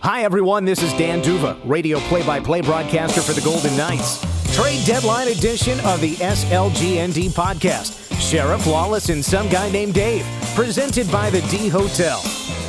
Hi, everyone. This is Dan D'Uva, radio play by play broadcaster for the Golden Knights. Trade deadline edition of the SLGND podcast. Sheriff Lawless and some guy named Dave, presented by the D Hotel.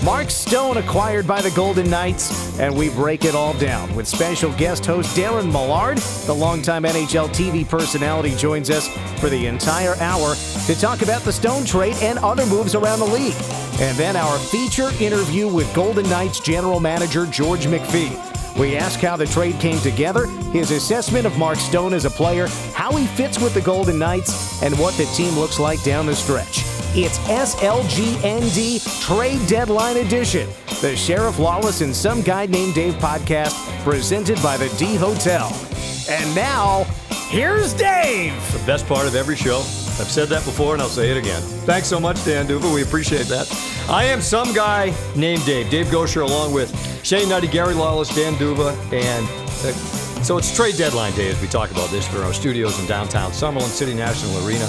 Mark Stone acquired by the Golden Knights, and we break it all down with special guest host Darren Millard. The longtime NHL TV personality joins us for the entire hour to talk about the Stone trade and other moves around the league. And then our feature interview with Golden Knights general manager George McPhee. We ask how the trade came together, his assessment of Mark Stone as a player, how he fits with the Golden Knights, and what the team looks like down the stretch. It's SLGND Trade Deadline Edition, the Sheriff Lawless and Some Guy Named Dave podcast, presented by the D Hotel. And now, here's Dave. The best part of every show. I've said that before and I'll say it again. Thanks so much, Dan D'Uva. We appreciate that. I am some guy named Dave. Dave Goucher, along with Shane Hnidy, Gary Lawless, Dan D'Uva, and uh, so it's trade deadline day as we talk about this for our studios in downtown Summerlin City National Arena.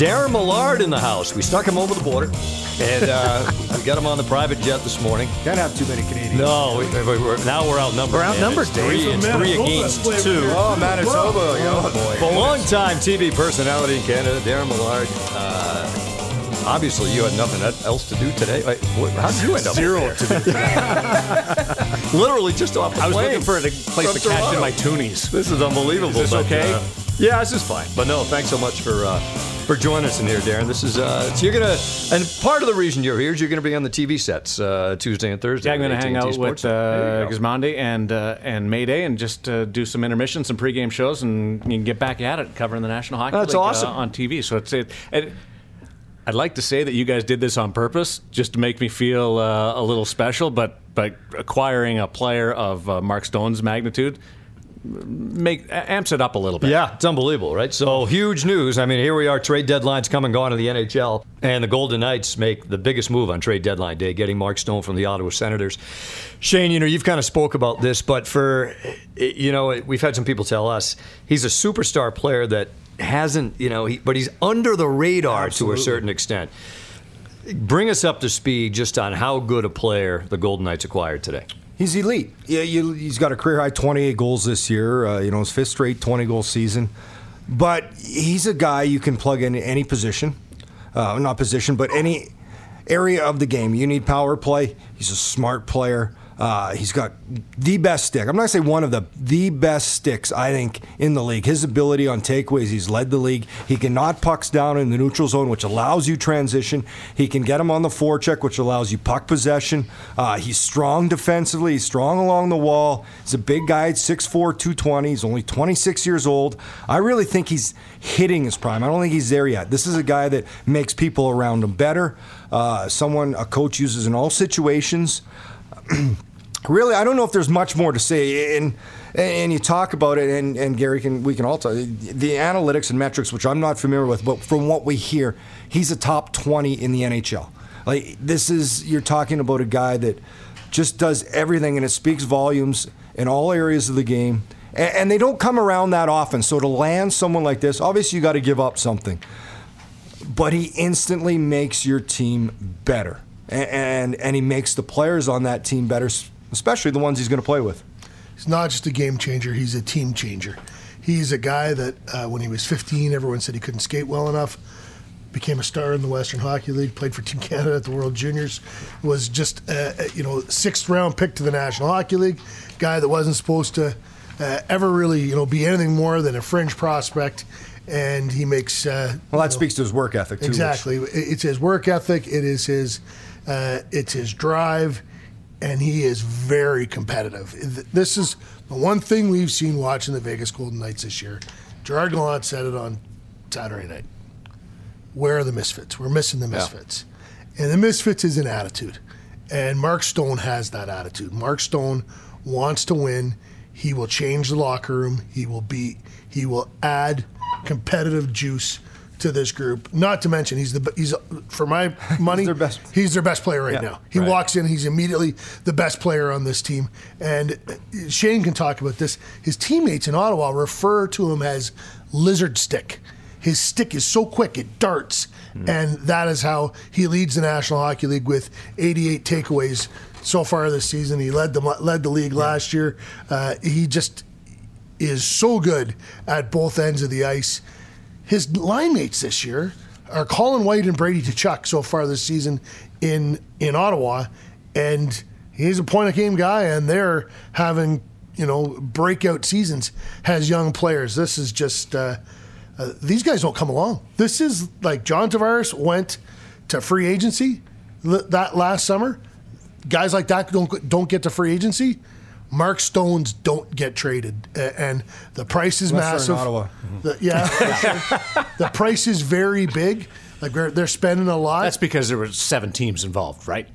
Darren Millard in the house. We stuck him over the border, and uh, we got him on the private jet this morning. Can't have too many Canadians. No, we, we, we're, now we're outnumbered. We're man. outnumbered, It's three, Dave. it's three against two. Oh, Manitoba. Oh, boy. A long-time TV personality in Canada, Darren Millard. Uh, obviously, you had nothing else to do today. Wait, How did you end up Zero there? to Literally just off the I was plane looking for a place from to cash in my toonies. This is unbelievable. Is this but, okay? uh, yeah, this is fine. But no, thanks so much for uh, for joining us in here, Darren. This is uh, so you're gonna, and part of the reason you're here is you're gonna be on the TV sets uh, Tuesday and Thursday. Yeah, I'm going to hang out Sports. with uh. Gizmondi and uh, and Mayday and just uh, do some intermission, some pregame shows, and you can get back at it covering the National Hockey That's League uh, awesome. on TV. So it's it, it. I'd like to say that you guys did this on purpose, just to make me feel uh, a little special. But but acquiring a player of uh, Mark Stone's magnitude make amps it up a little bit. Yeah, it's unbelievable, right? So huge news. I mean, here we are, trade deadlines come and gone in the NHL, and the Golden Knights make the biggest move on trade deadline day, getting Mark Stone from the Ottawa Senators. Shane, you know, you've kind of spoke about this, but for, you know, we've had some people tell us he's a superstar player that hasn't, you know, he, but he's under the radar to a certain extent. Bring us up to speed just on how good a player the Golden Knights acquired today. He's elite. Yeah, he's got a career high 28 goals this year. Uh, you know, his fifth straight 20 goal season. But he's a guy you can plug in any position, uh, not position, but any area of the game. You need power play. He's a smart player. Uh, he's got the best stick. I'm not to say one of the the best sticks I think in the league. His ability on takeaways, he's led the league. He can knock pucks down in the neutral zone, which allows you transition. He can get him on the forecheck, which allows you puck possession. Uh, he's strong defensively. He's strong along the wall. He's a big guy at 6'4", 220. He's only 26 years old. I really think he's hitting his prime. I don't think he's there yet. This is a guy that makes people around him better. Uh, someone a coach uses in all situations really, I don't know if there's much more to say. And and you talk about it, and, and Gary can we can all talk the analytics and metrics, which I'm not familiar with, but from what we hear, he's a top 20 in the NHL. Like this is you're talking about a guy that just does everything, and it speaks volumes in all areas of the game. And, and they don't come around that often. So to land someone like this, obviously you got to give up something but he instantly makes your team better, and and, and he makes the players on that team better, especially the ones he's going to play with. He's not just a game changer, he's a team changer. He's a guy that uh, when he was 15, everyone said he couldn't skate well enough. Became a star in the Western Hockey League, played for Team Canada at the World Juniors, was just uh, you know sixth round pick to the National Hockey League, guy that wasn't supposed to uh, ever really you know be anything more than a fringe prospect, and he makes uh, Well, that you know, speaks to his work ethic too. Exactly. It- It's his work ethic. It is his. Uh, it's his drive, and he is very competitive. This is the one thing we've seen watching the Vegas Golden Knights this year. Gerard Gallant said it on Saturday night. Where are the misfits? We're missing the misfits, and the misfits is an attitude, and Mark Stone has that attitude. Mark Stone wants to win. He will change the locker room. He will be. He will add competitive juice to this group. Not to mention, he's the he's for my money. their best. He's their best player right Yeah, now. He right. walks in. He's immediately the best player on this team. And Shane can talk about this. His teammates in Ottawa refer to him as Lizard Stick. his stick is so quick it darts, and that is how he leads the National Hockey League with 88 takeaways so far this season. He led the led the league last year. Uh, he just is so good at both ends of the ice. His line mates this year are Colin White and Brady Tkachuk so far this season in in Ottawa, and he's a point of game guy, and they're having you know breakout seasons as young players. This is just uh, uh, these guys don't come along. This is like John Tavares went to free agency l- that last summer. Guys like that don't don't get to free agency. Mark Stones don't get traded, and the price is Unless they're in massive. Ottawa. The- yeah, the price is very big. Like they're, they're spending a lot. That's because there were seven teams involved, right?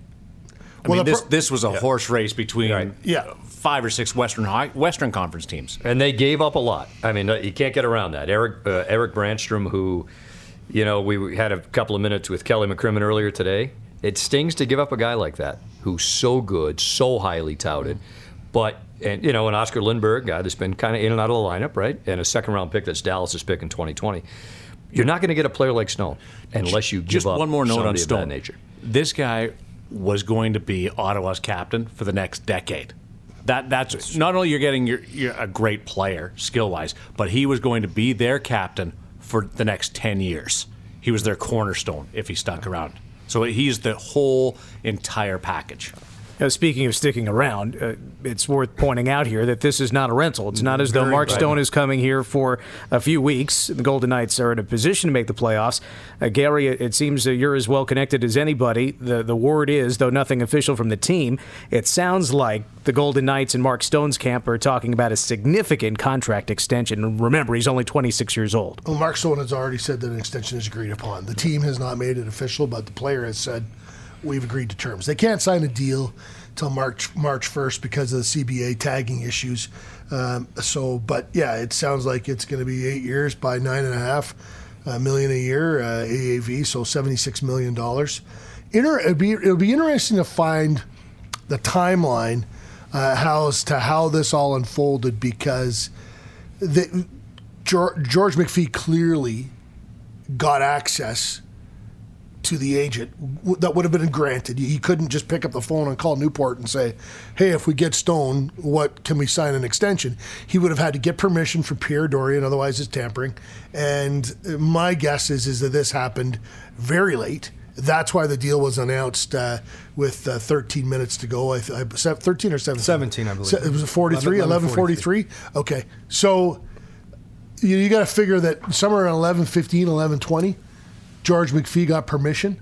I Well, mean, this pro- this was a horse race between Yeah. five or six Western High, Western Conference teams. And they gave up a lot. I mean, uh, you can't get around that. Eric uh, Erik Brannstrom, who, you know, we had a couple of minutes with Kelly McCrimmon earlier today. It stings to give up a guy like that, who's so good, so highly touted, but and you know, an Oscar Lindberg guy that's been kind of in and out of the lineup, right? And a second round pick that's Dallas's pick in 2020. You're not going to get a player like Snow unless you give Just one more note on Stone. nature. This guy was going to be Ottawa's captain for the next decade. That that's not only you're getting your, you're a great player skill wise, but he was going to be their captain for the next ten years. He was their cornerstone if he stuck around. So he's the whole entire package. Uh, speaking of sticking around, uh, it's worth pointing out here that this is not a rental. It's not as though Mark Stone is coming here for a few weeks. The Golden Knights are in a position to make the playoffs. Uh, Gary, it, it seems that you're as well connected as anybody. The the word is, though nothing official from the team, it sounds like the Golden Knights and Mark Stone's camp are talking about a significant contract extension. Remember, he's only 26 years old. Well, Mark Stone has already said that an extension is agreed upon. The team has not made it official, but the player has said we've agreed to terms. They can't sign a deal till March March first because of the CBA tagging issues. Um, so, but yeah, it sounds like it's going to be eight years by nine and a half uh, million a year uh, AAV, so seventy six million dollars. Inter- it'd be it'll be interesting to find the timeline uh, how as to how this all unfolded because the, George, George McPhee clearly got access to the agent that would have been granted. He couldn't just pick up the phone and call Newport and say, "Hey, if we get Stone, what can we sign an extension?" He would have had to get permission from Pierre Dorion, otherwise it's tampering. And my guess is is that this happened very late. That's why the deal was announced uh, with uh, 13 minutes to go. I, th- I, 13 or 17? 17, I believe. It was 43, 11, 1143. Okay. So you, you got to figure that somewhere around 1115, 1120, George McPhee got permission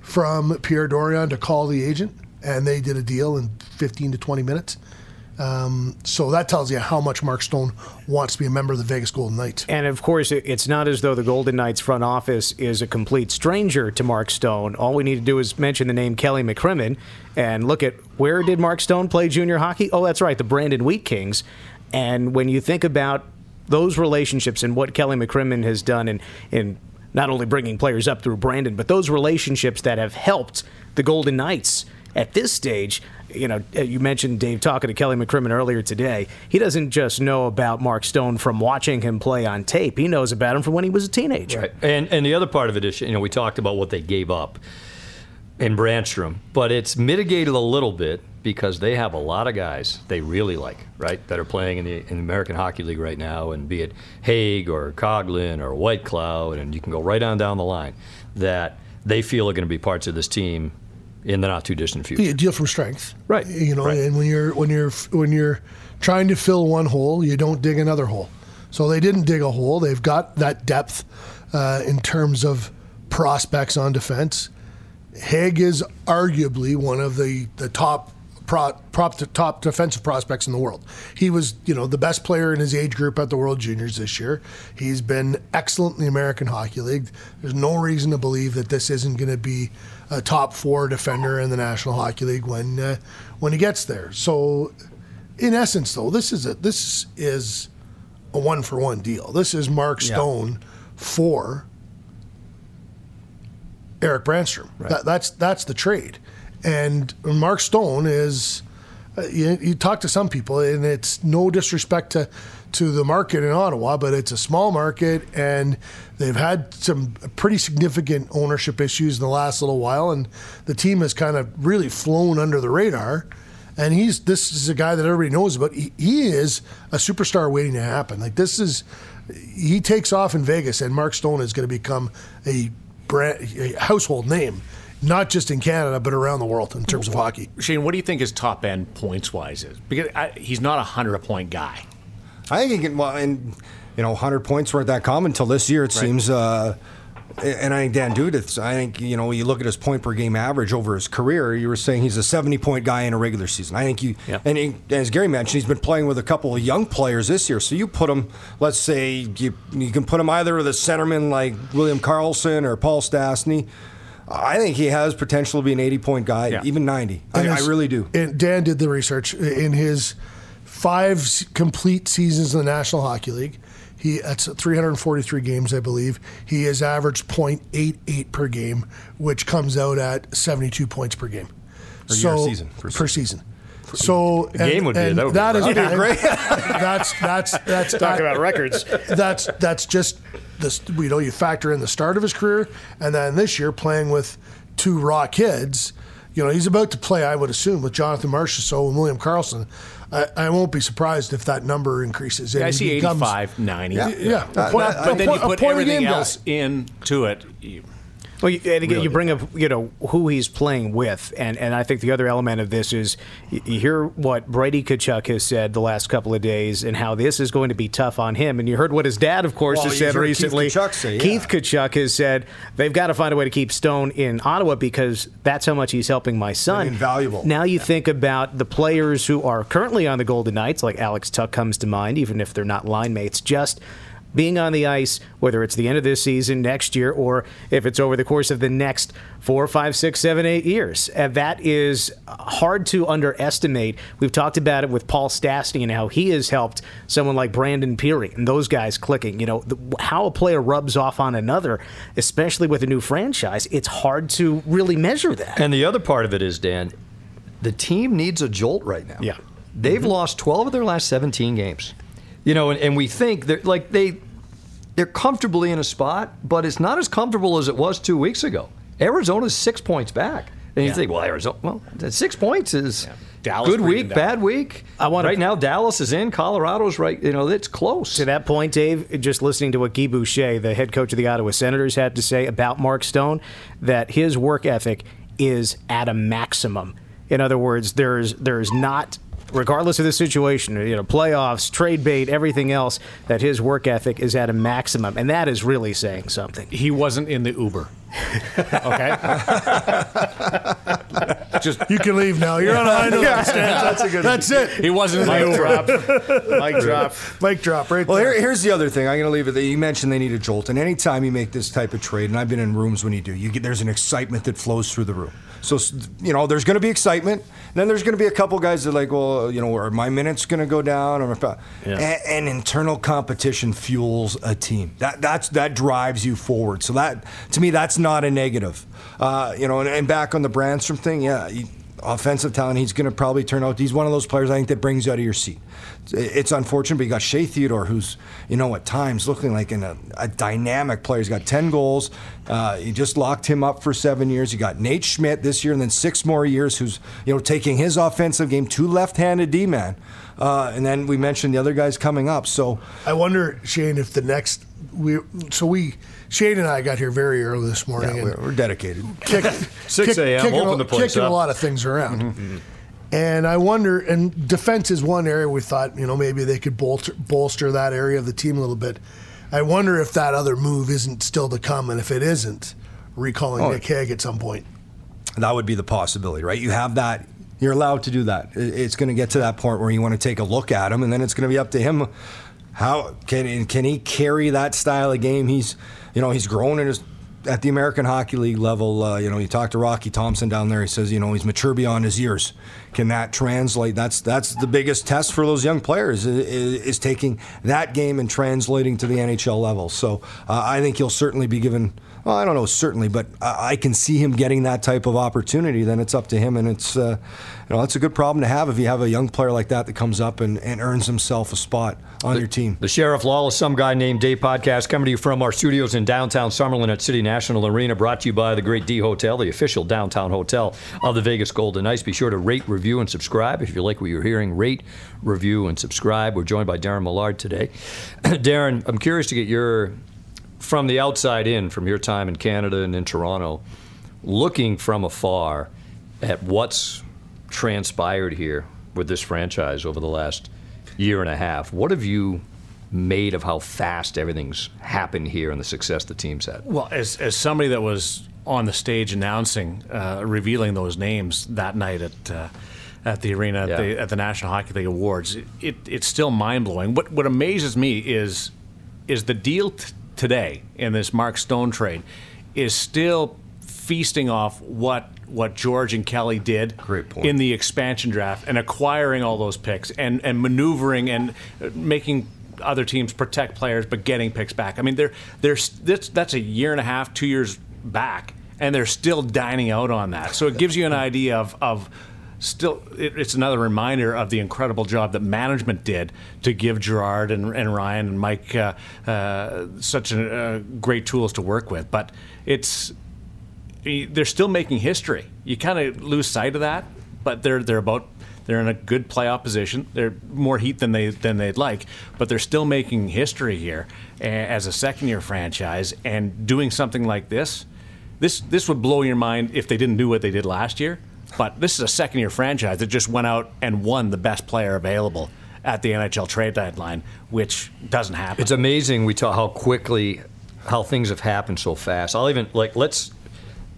from Pierre Dorion to call the agent, and they did a deal in 15 to 20 minutes. Um, so that tells you how much Mark Stone wants to be a member of the Vegas Golden Knights. And of course, it's not as though the Golden Knights front office is a complete stranger to Mark Stone. All we need to do is mention the name Kelly McCrimmon and look at where did Mark Stone play junior hockey? Oh, that's right, the Brandon Wheat Kings. And when you think about those relationships and what Kelly McCrimmon has done in, in not only bringing players up through Brandon, but those relationships that have helped the Golden Knights at this stage, you know, uh, you mentioned Dave talking to Kelly McCrimmon earlier today. He doesn't just know about Mark Stone from watching him play on tape. He knows about him from when he was a teenager. Right. And and the other part of it is, you know, we talked about what they gave up in Brannstrom, but it's mitigated a little bit because they have a lot of guys they really like, right, that are playing in the, in the American Hockey League right now, and be it Hague or Coghlan or Whitecloud, and you can go right on down the line, that they feel are going to be parts of this team in the not too distant future. Yeah, deal from strength, Right, You know, right. and when you're when you're when you're trying to fill one hole, you don't dig another hole. So they didn't dig a hole. They've got that depth uh, in terms of prospects on defense. Hague is arguably one of the the top pro, prop top defensive prospects in the world. He was, you know, the best player in his age group at the World Juniors this year. He's been excellent in the American Hockey League. There's no reason to believe that this isn't going to be a top four defender in the National Hockey League when uh, when he gets there. So, in essence, though, this is a this is a one for one deal. This is Mark Stone for Erik Brannstrom. That, that's that's the trade, and Mark Stone is uh, you, you talk to some people, and it's no disrespect to to the market in Ottawa, but it's a small market, and they've had some pretty significant ownership issues in the last little while, and the team has kind of really flown under the radar. And he's this is a guy that everybody knows about. He, he is a superstar waiting to happen. Like this is, he takes off in Vegas, and Mark Stone is going to become a brand, household name, not just in Canada but around the world in terms of hockey. Shane, what do you think his top end points wise is? Because I, he's not a hundred point guy. I think he can. Well, and you know, 100 points weren't that common until this year. It seems. Uh, and I think Dan Dudith, I think, you know, you look at his point per game average over his career, you were saying he's a 70 point guy in a regular season. I think you, Yeah. and he, as Gary mentioned, he's been playing with a couple of young players this year. So you put him, let's say, you, you can put him either with a centerman like William Karlsson or Paul Stastny. I think he has potential to be an 80 point guy, Yeah. even 90. I, I really do. And Dan did the research in his five complete seasons in the National Hockey League. He that's 343 games, I believe. He has averaged .88 per game, which comes out at 72 points per game. Per year, season, per per season. So and, game would be- and that would be that is rough. great. that's that's that's Talk about records. that's that's just this. You know, you factor in the start of his career, and then this year playing with two raw kids. You know, he's about to play, I would assume, with Jonathan Marchessault and William Karlsson. I, I won't be surprised if that number increases. and I he see becomes- 85, 90. Yeah, yeah. That- A point- that- a But then you put point a everything game guy. else into it. You, Well, you, and again, Really you bring up you know who he's playing with, and, and I think the other element of this is you, hear what Brady Tkachuk has said the last couple of days, and how this is going to be tough on him. And you heard what his dad, of course, Well, has said heard Keith recently. Say, yeah. Keith Tkachuk has said they've got to find a way to keep Stone in Ottawa because that's how much he's helping my son. Invaluable. Now you think about the players who are currently on the Golden Knights, like Alex Tuch comes to mind, even if they're not line mates, just being on the ice, whether it's the end of this season, next year, or if it's over the course of the next four, five, six, seven, eight years. And that is hard to underestimate. We've talked about it with Paul Stastny and how he has helped someone like Brandon Pirri and those guys clicking. You know, the, how a player rubs off on another, especially with a new franchise, it's hard to really measure that. And the other part of it is, Dan, the team needs a jolt right now. Yeah. They've mm-hmm. lost 12 of their last 17 games. You know, and, and we think they're like they they're comfortably in a spot, but it's not as comfortable as it was two weeks ago. Arizona's six points back. And you Yeah. think, well, Arizona, well, six points is Dallas good week, down. bad week. I wanna- right now, Dallas is in, Colorado's right. You know, it's close. To that point, Dave, just listening to what Guy Boucher, the head coach of the Ottawa Senators, had to say about Mark Stone, that his work ethic is at a maximum. In other words, there's there's not, regardless of the situation, you know, playoffs, trade bait, everything else, that his work ethic is at a maximum, and that is really saying something. he wasn't in the Uber. Okay? Just You can leave now. You're on a high note. That's a good. That's it. he wasn't in the Uber. drop. Mic drop. Mic drop right Well, there. here, here's the other thing. I'm going to leave it. That you mentioned they need a jolt, and anytime you make this type of trade, and I've been in rooms when you do, you get there's an excitement that flows through the room. So you know, there's going to be excitement. Then there's going to be a couple guys that are like, well, you know, are my minutes going to go down? Or and, and internal competition fuels a team. That that's that drives you forward. So that to me, that's not a negative. Uh, you know, and, and back on the Brannstrom thing, yeah. he- offensive talent. He's going to probably turn out. He's one of those players I think that brings you out of your seat. It's, unfortunate, but you got Shea Theodore, who's you know at times looking like an, a, a dynamic player. He's got ten goals. Uh, you just locked him up for seven years. You got Nate Schmidt this year, and then six more years. Who's you know taking his offensive game to left-handed D man. Uh, and then we mentioned the other guys coming up. So I wonder, Shane, if the next we so we Shane and I got here very early this morning. yeah, we're, we're dedicated. kick, 6 a.m., kicking, open a- the place kicking a lot of things around. Mm-hmm. And I wonder, and defense is one area we thought, you know, maybe they could bolster, bolster that area of the team a little bit. I wonder if that other move isn't still to come, and if it isn't, recalling Oh. Nick Hague at some point. that would be the possibility, right? You have that. You're allowed to do that. It's going to get to that point where you want to take a look at him, and then it's going to be up to him. How can can he carry that style of game? He's, you know, he's grown in his at the American Hockey League level. Uh, you know, you talk to Rocky Thompson down there. He says, you know, he's mature beyond his years. Can that translate? That's that's the biggest test for those young players is, is taking that game and translating to the NHL level. So uh, I think he'll certainly be given Well, I don't know certainly, but I, I can see him getting that type of opportunity. Then it's up to him, and it's uh, you know that's a good problem to have if you have a young player like that that comes up and, and earns himself a spot on your team. The Sheriff Lawless, Some Guy Named Dave podcast coming to you from our studios in downtown Summerlin at City National Arena, brought to you by the Great D Hotel, the official downtown hotel of the Vegas Golden Knights. Be sure to rate, review, and subscribe. If you like what you're hearing, rate, review, and subscribe. We're joined by Darren Millard today. Darren, I'm curious to get your, from the outside in, from your time in Canada and in Toronto, looking from afar at what's transpired here with this franchise over the last year and a half. What have you made of how fast everything's happened here and the success the team's had? Well, as, as somebody that was on the stage announcing, uh, revealing those names that night at uh, at the arena at, Yeah. the, at the National Hockey League Awards, it, it's still mind blowing. What what amazes me is is the deal t- today in this Mark Stone trade is still feasting off what what George and Kelly did in the expansion draft and acquiring all those picks and, and maneuvering and uh, making other teams protect players but getting picks back. I mean, they're, they're, that's, that's a year and a half, two years back, and they're still dining out on that. So it gives you an idea of, of still, it, it's another reminder of the incredible job that management did to give Gerard and, and Ryan and Mike uh, uh, such a, uh, great tools to work with. But it's, they're still making history. You kind of lose sight of that, but they're they're about they're in a good playoff position. They're more heat than they than they'd like, but they're still making history here as a second year franchise and doing something like this. This this would blow your mind if they didn't do what they did last year. But this is a second year franchise that just went out and won the best player available at the NHL trade deadline, which doesn't happen. It's amazing we talk how quickly how things have happened so fast. I'll even like let's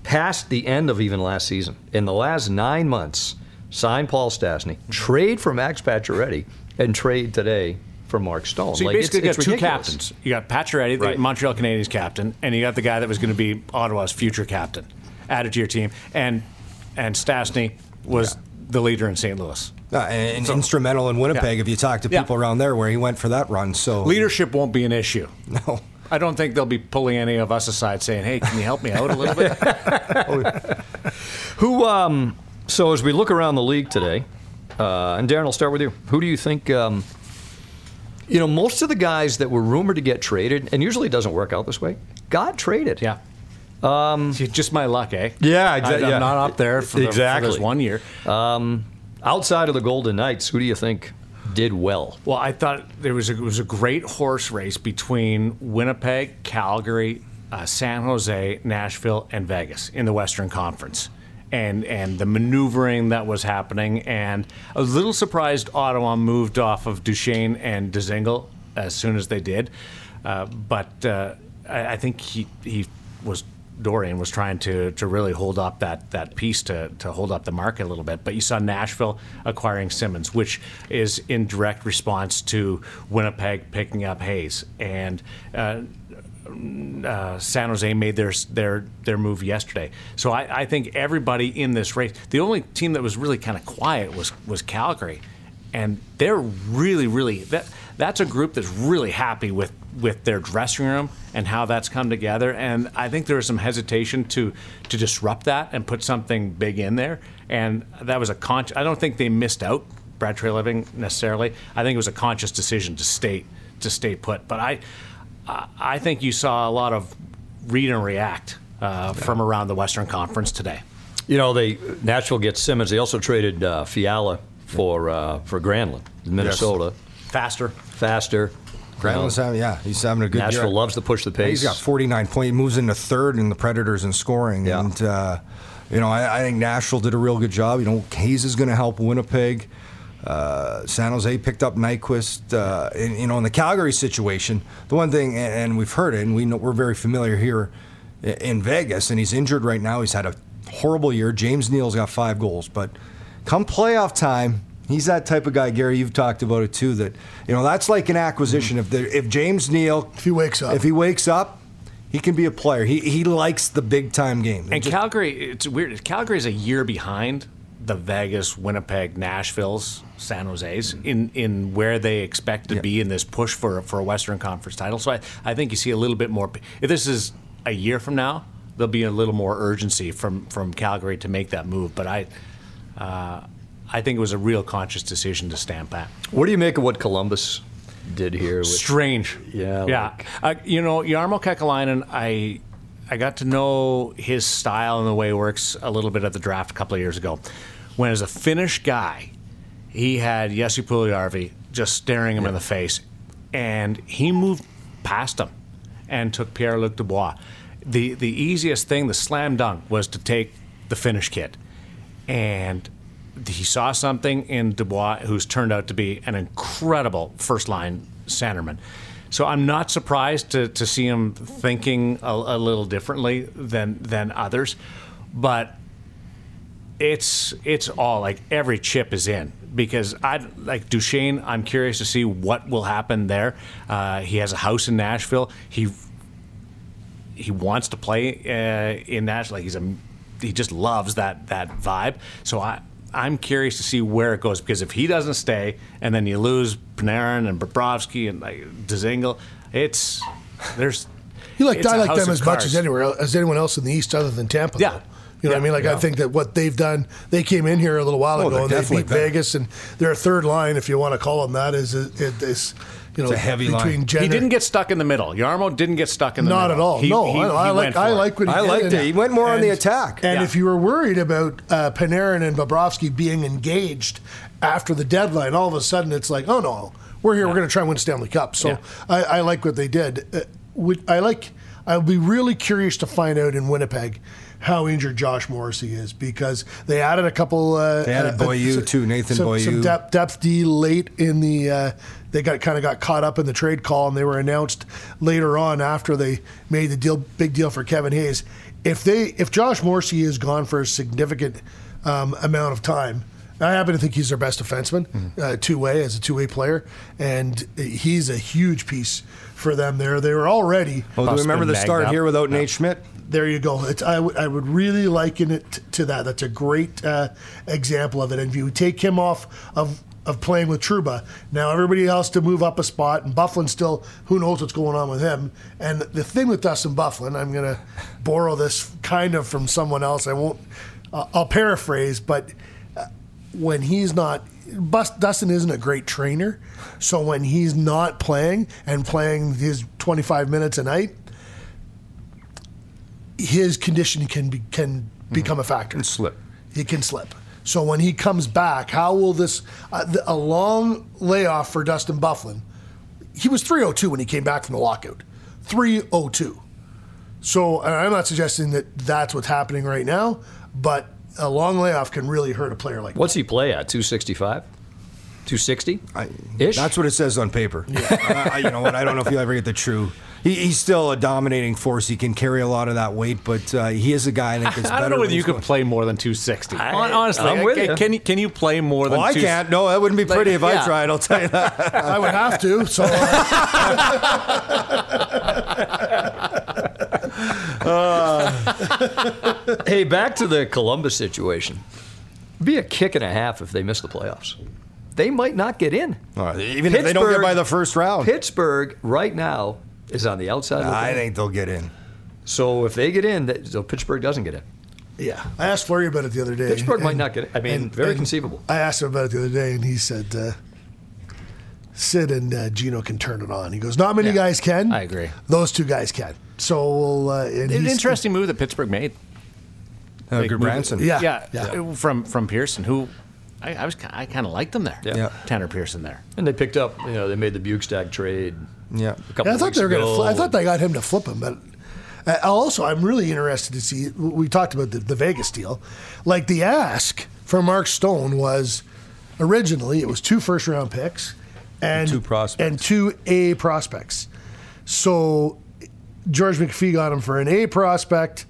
past the end of even last season. In the last nine months, sign Paul Stastny, trade for Max Pacioretty, and trade today for Mark Stone. So you Like, basically it's- got it's two ridiculous. captains. You got Pacioretty, the Right. Montreal Canadiens captain, and you got the guy that was going to be Ottawa's future captain, added to your team, and and Stastny was the leader in St. Louis. Uh, and instrumental in Winnipeg. Yeah. If you talk to Yeah. people around there, where he went for that run, so Leadership won't be an issue. No. I don't think they'll be pulling any of us aside saying, "Hey, can you help me out a little bit?" Who? Um, so as we look around the league today, uh, and Darren, I'll start with you. Who do you think? Um, you know, most of the guys that were rumored to get traded, and usually it doesn't work out this way, got traded. yeah. Um, just my luck, eh? Yeah, I'm yeah. not up there for, the, for Exactly. this one year. Outside of the Golden Knights, who do you think did well? Well, I thought there was a, it was a great horse race between Winnipeg, Calgary, uh, San Jose, Nashville, and Vegas in the Western Conference, and and the maneuvering that was happening, and I was a little surprised Ottawa moved off of Duchene and Dzingel as soon as they did, uh, but uh, I, I think he he was. Dorion was trying to, to really hold up that, that piece to, to hold up the market a little bit. But you saw Nashville acquiring Simmonds, which is in direct response to Winnipeg picking up Hayes. And uh, uh, San Jose made their their their move yesterday. So I, I think everybody in this race, the only team that was really kind of quiet was was Calgary, and they're really really that that's a group that's really happy with with their dressing room and how that's come together. And I think there was some hesitation to to disrupt that and put something big in there. And that was a con. I don't think they missed out Brad Treliving necessarily. I think it was a conscious decision to stay to stay put. But I I think you saw a lot of read and react uh, from around the Western Conference today. You know, they Nashville gets Simmonds. They also traded uh, Fiala for uh, for Granlund, Minnesota. Faster. Faster. Granlund's having, yeah, he's having a good Nashville year. loves to push the pace. He's got 49 points. He moves into third in the Predators in scoring. Yeah. And, uh, you know, I, I think Nashville did a real good job. You know, Hayes is going to help Winnipeg. Uh, San Jose picked up Nyquist. Uh, and, you know, in the Calgary situation, the one thing, and, and we've heard it, and we know, we're very familiar here in Vegas, and he's injured right now. He's had a horrible year. James Neal's got five goals. But come playoff time, he's that type of guy, Gary, you've talked about it too, that, you know, that's like an acquisition. If, the, if James Neal If he wakes up. if he wakes up, he can be a player. He he likes the big time game. And Just- Calgary, it's weird. Calgary's a year behind the Vegas, Winnipeg, Nashville's, San Jose's in, in where they expect to be in this push for for a Western Conference title. So I, I think you see a little bit more. If this is a year from now, there'll be a little more urgency from from Calgary to make that move. But I. Uh, I think it was a real conscious decision to stamp back. What do you make of what Columbus did here? With, Strange. Yeah, Yeah. Uh, you know, Jarmo Kekalainen, I I got to know his style and the way he works a little bit at the draft a couple of years ago. When as a Finnish guy, he had Jesse Puljujärvi just staring him in the face, and he moved past him and took Pierre-Luc Dubois. The the easiest thing, the slam dunk, was to take the Finnish kid, and he saw something in Dubois, who's turned out to be an incredible first line centerman. So I'm not surprised to, to see him thinking a, a little differently than than others, but it's it's all like every chip is in because I like Duchene. I'm curious to see what will happen there. Uh, he has a house in Nashville. He he wants to play uh, in Nashville. Like he's a he just loves that that vibe. So I. I'm curious to see where it goes because if he doesn't stay, and then you lose Panarin and Bobrovsky and like Dzingel, it's there's You like it's I a like them of as much as anywhere el- as anyone else in the East other than Tampa. Yeah. though. You know what I mean? Like I think that what they've done, they came in here a little while Oh, ago and they definitely beat better. Vegas, and their third line, if you want to call them that, is is, is you know a heavy between line. Jenner, He didn't get stuck in the middle. Jarmo didn't get stuck in the not middle. Not at all. He- no, he- I, I he like I like what he I did. liked and- it. He went more on the attack. And Yeah. if you were worried about uh, Panarin and Bobrovsky being engaged after the deadline, all of a sudden it's like, oh no, we're here. We're going to try and win Stanley Cup. So Yeah. I, I like what they did. Uh, would- I like. I'll be really curious to find out in Winnipeg how injured Josh Morrissey is because they added a couple. Uh, They added uh, Beaulieu, some- too, Nathan some, Beaulieu. Some depth, depth D late in the. Uh, they got kind of got caught up in the trade call, and they were announced later on after they made the deal, big deal for Kevin Hayes. If they, if Josh Morrissey is gone for a significant um, amount of time, I happen to think he's their best defenseman, Mm-hmm. uh, two way as a two way player, and he's a huge piece for them. There, they were already. Well, do you remember the start up. here without Nate Schmidt? There you go. It's, I, would- I would really liken it t- to that. That's a great uh, example of it. And if you take him off of, of playing with Trouba, now everybody else to move up a spot, and Byfuglien still, who knows what's going on with him. And the thing with Dustin Byfuglien, I'm going to borrow this kind of from someone else. I won't, uh, I'll paraphrase, but uh, when he's not, Bus, Dustin isn't a great trainer. So when he's not playing and playing his 25 minutes a night, his condition can be, can become a factor. And slip. He can slip. So when he comes back, how will this uh, the, a long layoff for Dustin Byfuglien? He was 302 when he came back from the lockout. 302. So and I'm not suggesting that that's what's happening right now, but a long layoff can really hurt a player like What's he play at? 265? 260? I, Ish? That's what it says on paper. I, I- you know what? I don't know if you ever get the true. He, he's still a dominating force. He can carry a lot of that weight, but uh, he is a guy I think that's I don't know whether you he's could play more than 260. I- Honestly, I'm with can, you. can you can you play more than? Well, I two- can't. No, that wouldn't be pretty if I tried. I'll tell you that. that. I would have to. So Hey, back to the Columbus situation. Be a kick and a half if they miss the playoffs. They might not get in. All right, Even if they don't get by the first round, Pittsburgh right now is on the outside. looking I think they'll get in. So if they get in, that- so Pittsburgh doesn't get in. yeah, I asked Fleury about it the other day. Pittsburgh might not get it. I mean, and- very and conceivable. I asked him about it the other day, and he said uh, Sid and uh, Gino can turn it on. He goes, not many Yeah, guys can. I agree. Those two guys can. So we'll. Uh, and An interesting move that Pittsburgh made. Uh, Like, Gudbranson. Yeah, yeah, yeah. from from Pearson, who I, I was I kind of liked them there. Yeah. Yeah. Tanner Pearson there. And they picked up, you know, they made the Bjugstad trade Yeah. a couple Yeah, I thought weeks they were going ago. to. I thought they got him to flip him, but uh, also I'm really interested to see. We talked about the, the Vegas deal. Like the ask for Mark Stone was originally it was two first round picks and two prospects. and two A prospects. So George McPhee got him for an A prospect,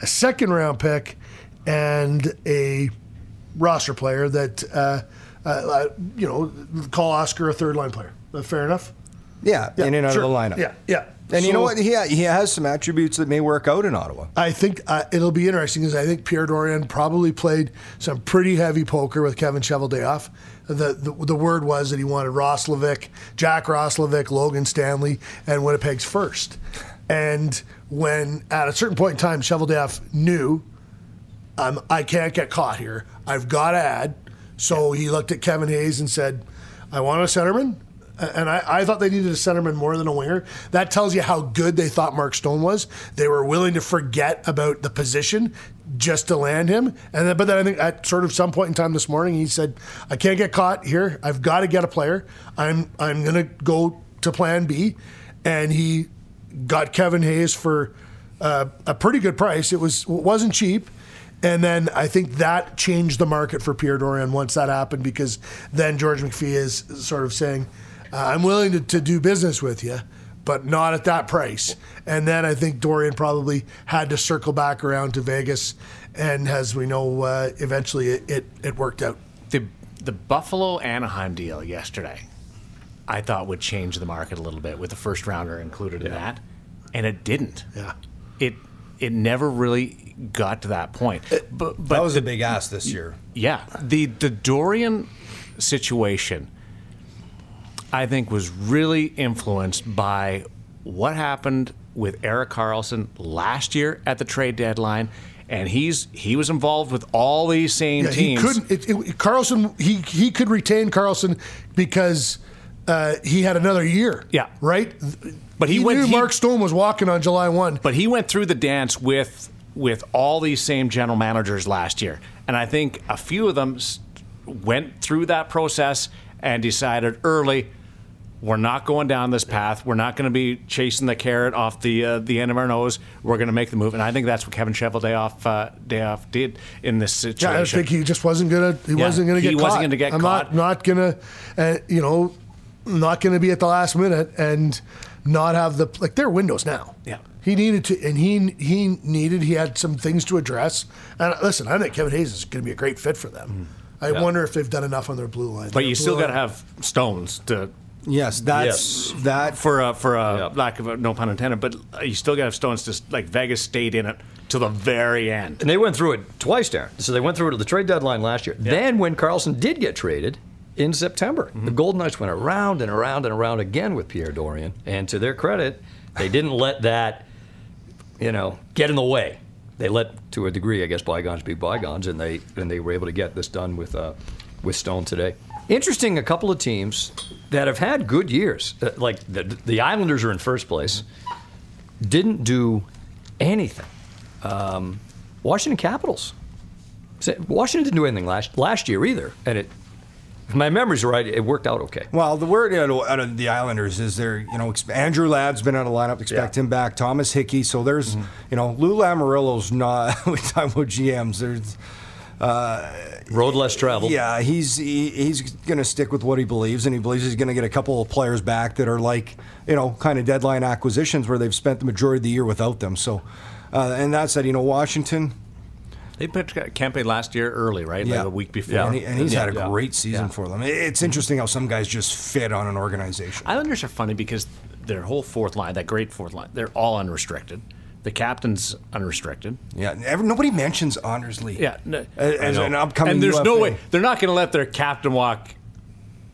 a second round pick, and a roster player that uh, uh, uh, you know call Oscar a third line player. Uh, Fair enough. Yeah, in and out sure. of the lineup. Yeah, yeah. And you know what? He, he has some attributes that may work out in Ottawa. I think uh, it'll be interesting because I think Pierre Dorion probably played some pretty heavy poker with Kevin Cheveldayoff. The, the the word was that he wanted Roslovic, Jack Roslovic, Logan Stanley, and Winnipeg's first. And when at a certain point in time, Cheveldayoff knew um, I can't get caught here. I've got to add. So he looked at Kevin Hayes and said, I want a centerman. And I, I, thought they needed a centerman more than a winger. That tells you how good they thought Mark Stone was. They were willing to forget about the position just to land him. And then, but then I think at sort of some point in time this morning, he said, "I can't get caught here. I've got to get a player. I'm I'm going to go to Plan B." And he got Kevin Hayes for uh, a pretty good price. It was wasn't cheap. And then I think that changed the market for Pierre Dorion once that happened because then George McPhee is sort of saying, I'm willing to, to do business with you, but not at that price. And then I think Dorion probably had to circle back around to Vegas. And as we know, uh, eventually it, it, it worked out. The, the Buffalo Anaheim deal yesterday, I thought would change the market a little bit with the first rounder included in that. And it didn't. Yeah. It it never really got to that point. But, but that was the, a big ask this year. Yeah, the the Dorion situation, I think, was really influenced by what happened with Erik Karlsson last year at the trade deadline, and he's he was involved with all these same Yeah, teams. he couldn't. It, it, Karlsson, he he could retain Carlson because uh, he had another year. Yeah. right. But he he went- knew he- Mark Stone was walking on July one. But he went through the dance with with all these same general managers last year, and I think a few of them went through that process and decided early. We're not going down this path. We're not going to be chasing the carrot off the uh, the end of our nose. We're going to make the move, and I think that's what Kevin Cheveldayoff uh, Dayoff did in this situation. Yeah, I think he just wasn't gonna. He Yeah, wasn't gonna get he get wasn't gonna get I'm caught. not not gonna, uh, you know, not gonna be at the last minute and not have the like their windows now. Yeah. He needed to, and he he needed. He had some things to address. And listen, I think Kevin Hayes is going to be a great fit for them. I wonder if they've done enough on their blue line. But Their you still got to have stones to Yes, that's that. for a, for a lack of a, no pun intended, but you still got to have stones. To like Vegas stayed in it to the very end. And they went through it twice, Darren. So they went through it at the trade deadline last year. Then when Karlsson did get traded in September, the Golden Knights went around and around and around again with Pierre Dorion. And to their credit, they didn't let that, you know, get in the way. They let, to a degree, I guess, bygones be bygones, and they and they were able to get this done with uh, with Stone today. Interesting, a couple of teams that have had good years, uh, like the, the Islanders are in first place, didn't do anything. Um, Washington Capitals. Washington didn't do anything last last year either, and it. If my memory's right, it worked out okay. Well, the word out of, the Islanders is there. You know, Andrew Ladd's been out of lineup. Expect Yeah. him back. Thomas Hickey. So there's, you know, Lou Lamoriello's not. We talk about GMs. There's. Road less traveled. Yeah, he's he, he's going to stick with what he believes, and he believes he's going to get a couple of players back that are like you know kind of deadline acquisitions where they've spent the majority of the year without them. So, uh, and that said, you know Washington, They picked Kempny last year early, right? yeah, Like a week before. and, he, and he's Yeah, had a yeah. great season for them. It's interesting how some guys just fit on an organization. Islanders are funny because their whole fourth line, that great fourth line, they're all unrestricted. The captain's unrestricted. Yeah, every, nobody mentions Anders Lee. Yeah, no, as I an know. upcoming and there's no way they're not going to let their captain walk.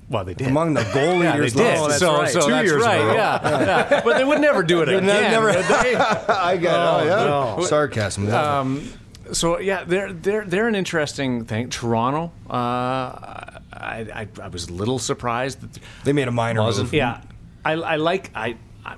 Well, they did Among the goal Yeah, they leaders did. Oh, that's so, right. so Two that's years right. row. Yeah, yeah. but they would never do it again. never- they? I got it. Oh, no. Sarcasm. Um, so yeah, they're they're they're an interesting thing. Toronto, uh, I, I I was a little surprised that they made a minor move. Yeah, I, I like I, I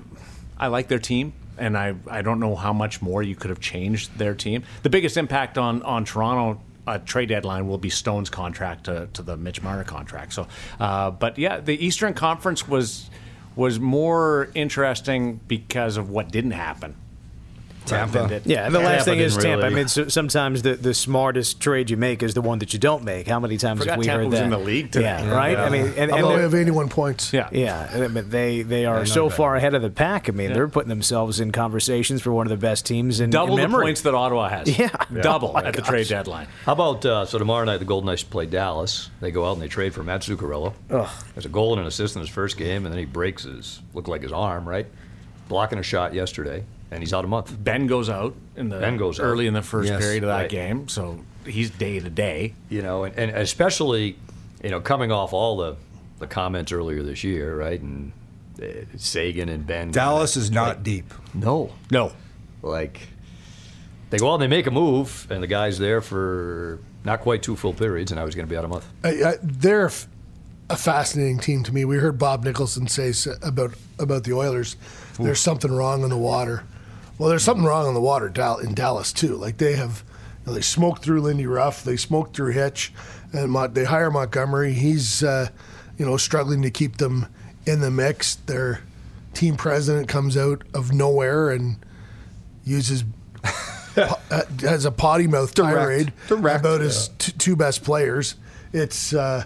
I like their team, and I I don't know how much more you could have changed their team. The biggest impact on on Toronto. Uh, trade deadline will be Stone's contract to, to the Mitch Marner contract. So, uh, but yeah, the Eastern Conference was was more interesting because of what didn't happen. Tampa. Did. Yeah, and the Tampa last thing is didn't Tampa. I mean, so, sometimes the, the smartest trade you make is the one that you don't make. How many times have we Tampa heard was that? in the league today. Yeah, Yeah. right. Yeah. I mean, and, and Although they have 81 points. Yeah, yeah, I mean, they they are so far ahead of the pack. I mean, they're putting themselves in conversations for one of the best teams in, double in the memory. points that Ottawa has. Yeah. double Oh my at the trade deadline. How about uh, so tomorrow night the Golden Knights play Dallas. They go out and they trade for Matt Zuccarello. Ugh. There's a goal and an assist in his first game, and then he breaks his looked like his arm right, blocking a shot yesterday, and he's out a month. Benn goes out in the Benn goes out. early in the first Yes, period of that right. game, so he's day to day. You know, and, and especially you know coming off all the the comments earlier this year, right, and uh, Seguin and Benn. Dallas is not deep. No, No. like they go out and they make a move, and the guy's there for not quite two full periods, and I was going to be out a month. I, I, they're f- a fascinating team to me. We heard Bob Nicholson say s- about about the Oilers. There's something wrong in the water. Well, there's something wrong in the water in Dallas too. Like they have, you know, they smoked through Lindy Ruff, they smoked through Hitch, and Mon- they hire Montgomery. He's, uh, you know, struggling to keep them in the mix. Their team president comes out of nowhere and uses po- uh, has a potty mouth Direct. tirade Direct, about his t- two best players. It's uh,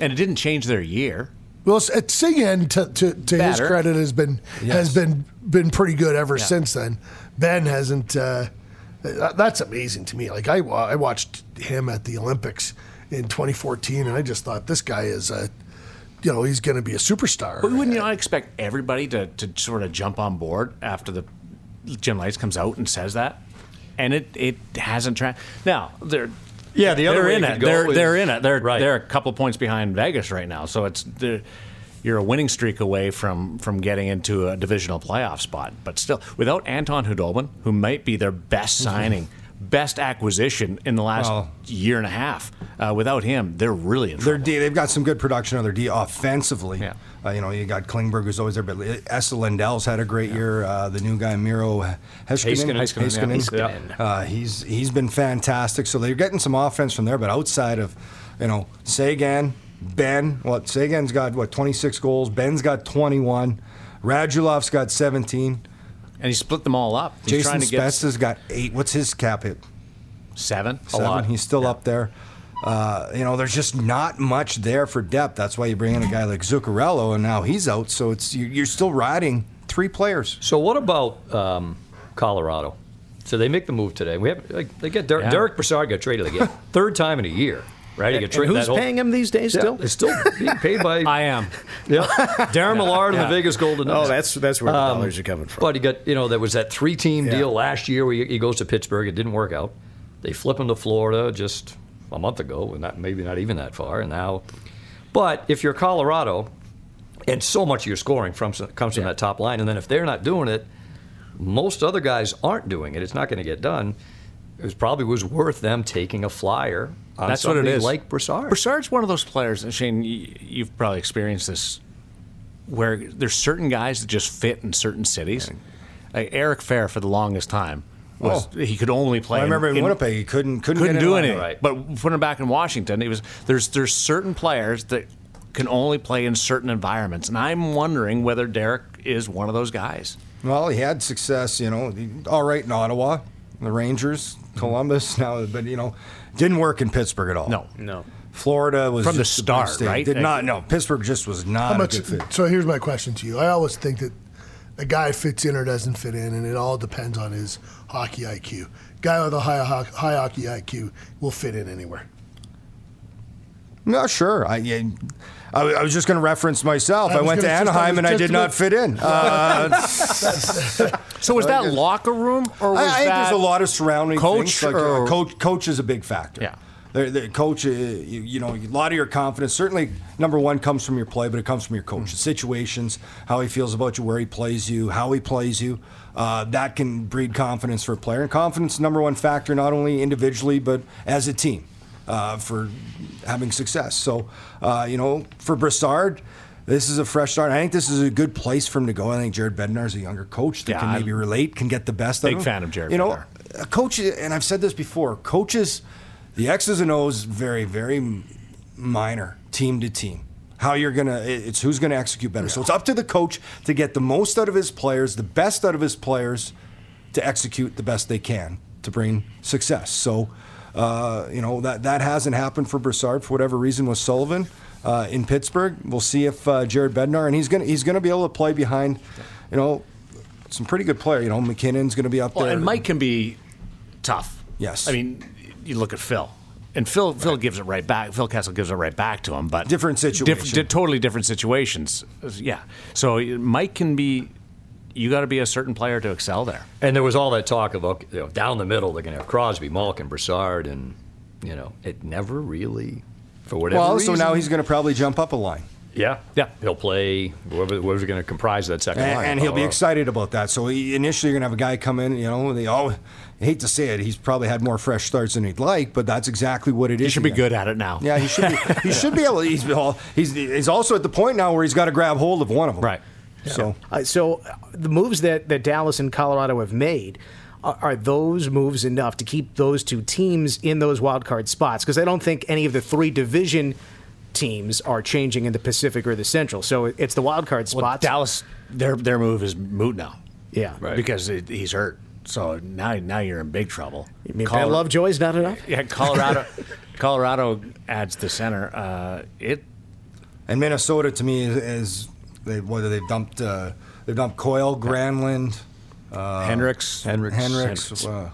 And it didn't change their year. Well, it's- it's Seguin to, to, to his credit has been has been been pretty good ever since then. Benn hasn't. Uh, that's amazing to me. Like I I watched him at the Olympics in 2014, and I just thought this guy is a, you know, he's going to be a superstar. But wouldn't you not expect everybody to, to sort of jump on board after the Jim Lites comes out and says that? And it, it hasn't tra- now they're Yeah, the other they're in it it. could go They're is- they're in it. They're Right. they're a couple points behind Vegas right now. So it's you're a winning streak away from from getting into a divisional playoff spot. But still, without Anton Khudobin, who might be their best signing, best acquisition in the last Well- year and a half, uh, without him, they're really in They're. D, they've got some good production on their D offensively. Yeah. Uh, you know, you got Klingberg who's always there, but Esa Lindell's had a great year. Uh, the new guy Miro Heiskanen, Heiskanen. Heiskanen, yeah. Uh, he's he's been fantastic. So they're getting some offense from there, but outside of, you know, Seguin, Benn. What Seguin's got? What 26 goals? Benn's got 21. Radulov's got 17. and he split them all up. He's Jason trying to get Spezza's got eight. What's his cap hit? seven. seven. lot. He's still up there. Uh, you know, there's just not much there for depth. That's why you bring in a guy like Zuccarello, and now he's out. So it's you're you're still riding three players. So what about um, Colorado? So they make the move today. We have like, they get Der- Yeah. Derek Brassard got traded again, third time in a year, right? He got And traded. who's whole- paying him these days Yeah, still? It's still being paid by I am. yeah, Darren Millard and the Vegas Golden Knights. Oh, that's that's where the Um, dollars are coming from. But he got, you know, there was that three team Yeah. deal last year where he, he goes to Pittsburgh. It didn't work out. They flip him to Florida just a month ago, and not, maybe not even that far. And now, but if you're Colorado, and so much of your scoring from, comes from that top line, and then if they're not doing it, most other guys aren't doing it. It's not going to get done. It was probably was worth them taking a flyer on That's what it somebody is. like Brassard. Brassard's one of those players, and Shane, you've probably experienced this, where there's certain guys that just fit in certain cities. Like Eric Fehr, for the longest time, was oh. he could only play. I remember in, in- Winnipeg, he couldn't couldn't, couldn't get do anything. Right. But putting him back in Washington, he was there's there's certain players that can only play in certain environments, and I'm wondering whether Derek is one of those guys. Well, he had success, you know, all right in Ottawa, the Rangers, mm-hmm. Columbus. Now, but you know, didn't work in Pittsburgh at all. No. no. Florida was From the just a big start, state. right? Did not. No, Pittsburgh just was not How a much? good fit. So here's my question to you. I always think that a guy fits in or doesn't fit in, and it all depends on his hockey IQ. Guy with a high high hockey IQ will fit in anywhere. No, sure. I, I, I was just going to reference myself. I I, went to gonna just- I Anaheim and I did not fit in. Uh, So was that locker room, or was I, I think that there's a lot of surrounding coach things. Like, or- uh, coach, coach is a big factor. Yeah. The, the coach, uh, you, you know, a lot of your confidence. Certainly, number one comes from your play, but it comes from your coach. The situations, how he feels about you, where he plays you, how he plays you. Uh, that can breed confidence for a player. And confidence, is number one factor, not only individually but as a team, uh, for having success. So, uh, you know, for Brassard. This is a fresh start. I think this is a good place for him to go. I think Jared Bednar is a younger coach that Yeah, can maybe relate, can get the best of Big him. fan of Jared You know, Bednar. a coach, and I've said this before, coaches, the X's and O's very, very minor, team to team. How you're gonna, it's who's gonna execute better. So it's up to the coach to get the most out of his players, the best out of his players, to execute the best they can to bring success. So, uh, you know that that hasn't happened for Brassard for whatever reason with Sullivan uh, in Pittsburgh. We'll see if uh, Jared Bednar and he's gonna he's gonna be able to play behind, you know, some pretty good player. You know, MacKinnon's gonna be up Well, there. and Mike can be tough. Yes. I mean, you look at Phil, and Phil Phil gives it right back. Phil Kessel gives it right back to him, but Different situation. di- totally different situations. Yeah. So Mike can be. You got to be a certain player to excel there. And there was all that talk about you know, down the middle they're going to have Crosby, Malkin, Brassard, and you know it never really, for whatever Well, reason. so now he's going to probably jump up a line. Yeah, Yeah. He'll play whoever, whoever's going to comprise that second and, line. and he'll be Colorado. excited about that. So he, initially, you're gonna have a guy come in. You know, they all I hate to say it, he's probably had more fresh starts than he'd like, but that's exactly what it is. He should be good at it now. Yeah, he should be. he should be able. He's well, he's he's also at the point now where he's got to grab hold of one of them. Right. So Uh, so uh, the moves that, that Dallas and Colorado have made. Are, are those moves enough to keep those two teams in those wild card spots? Because I don't think any of the three division teams are changing in the Pacific or the Central. So it's the wild card Well, spots. Dallas, their their move is moot now. Yeah. Right. Because it, he's hurt. So now now you're in big trouble. You mean Colo- Ben Lovejoy's not enough? Yeah, Colorado. Colorado adds the center. Uh, it and Minnesota to me is, is they whether they've dumped uh, they've dumped Coyle, Granlund, Hendricks. Hendricks. Hendricks. Uh,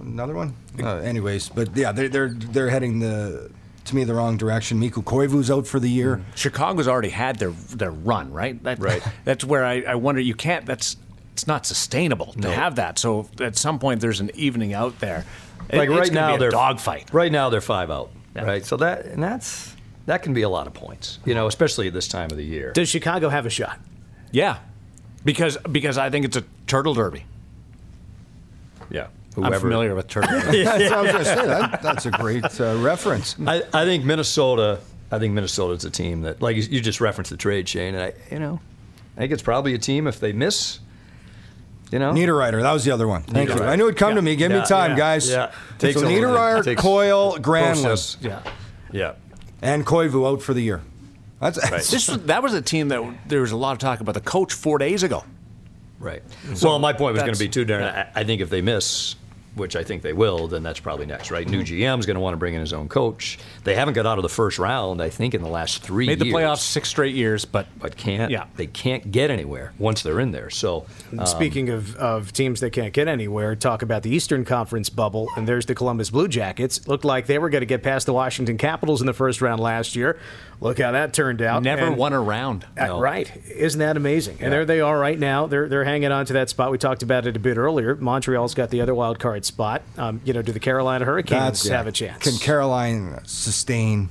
another one. Uh, anyways, but yeah, they're they're they're heading the to me the wrong direction. Mikko Koivu's out for the year. Chicago's already had their their run, right? That, Right. That's where I, I wonder. You can't. That's it's not sustainable to have that. So at some point, there's an evening out there. It- like right gonna now be a they're dogfight. Right now they're five out. Right, so that and that's that can be a lot of points. You know, especially at this time of the year. Does Chicago have a shot? Yeah, because because I think it's a turtle derby. yeah, Whoever. I'm familiar with turtle. derby. That's what I was going to say. That, that's a great uh, reference. I, I think Minnesota. I think Minnesota's a team that, like you, you just referenced the trade, Shane, and I, you know, I think it's probably a team if they miss. You know, Niederreiter, that was the other one. Thank you. I knew it'd come to me. Give Yeah, me time, yeah, guys. yeah. So Takes a little- Niederreiter, takes Coyle, Granlund, yeah. Yeah, and Koivu out for the year. That's, that's This was, that was a team that there was a lot of talk about the coach four days ago. right. well, my point was going to be too, Darren. I, I think if they miss, which I think they will, then that's probably next, right? New GM's going to want to bring in his own coach. They haven't got out of the first round, I think, in the last three Made the years. playoffs six straight years, but but can't. Yeah. they can't get anywhere once they're in there. So um, Speaking of, of teams that can't get anywhere, talk about the Eastern Conference bubble, and there's the Columbus Blue Jackets. Looked like they were going to get past the Washington Capitals in the first round last year. Look how that turned out. never And- won a round. Uh, Right. Isn't that amazing? And there they are right now. They're they're hanging on to that spot. We talked about it a bit earlier. Montreal's got the other wild card spot. Um, you know, do the Carolina Hurricanes yeah. have a chance? Can Carolina sustain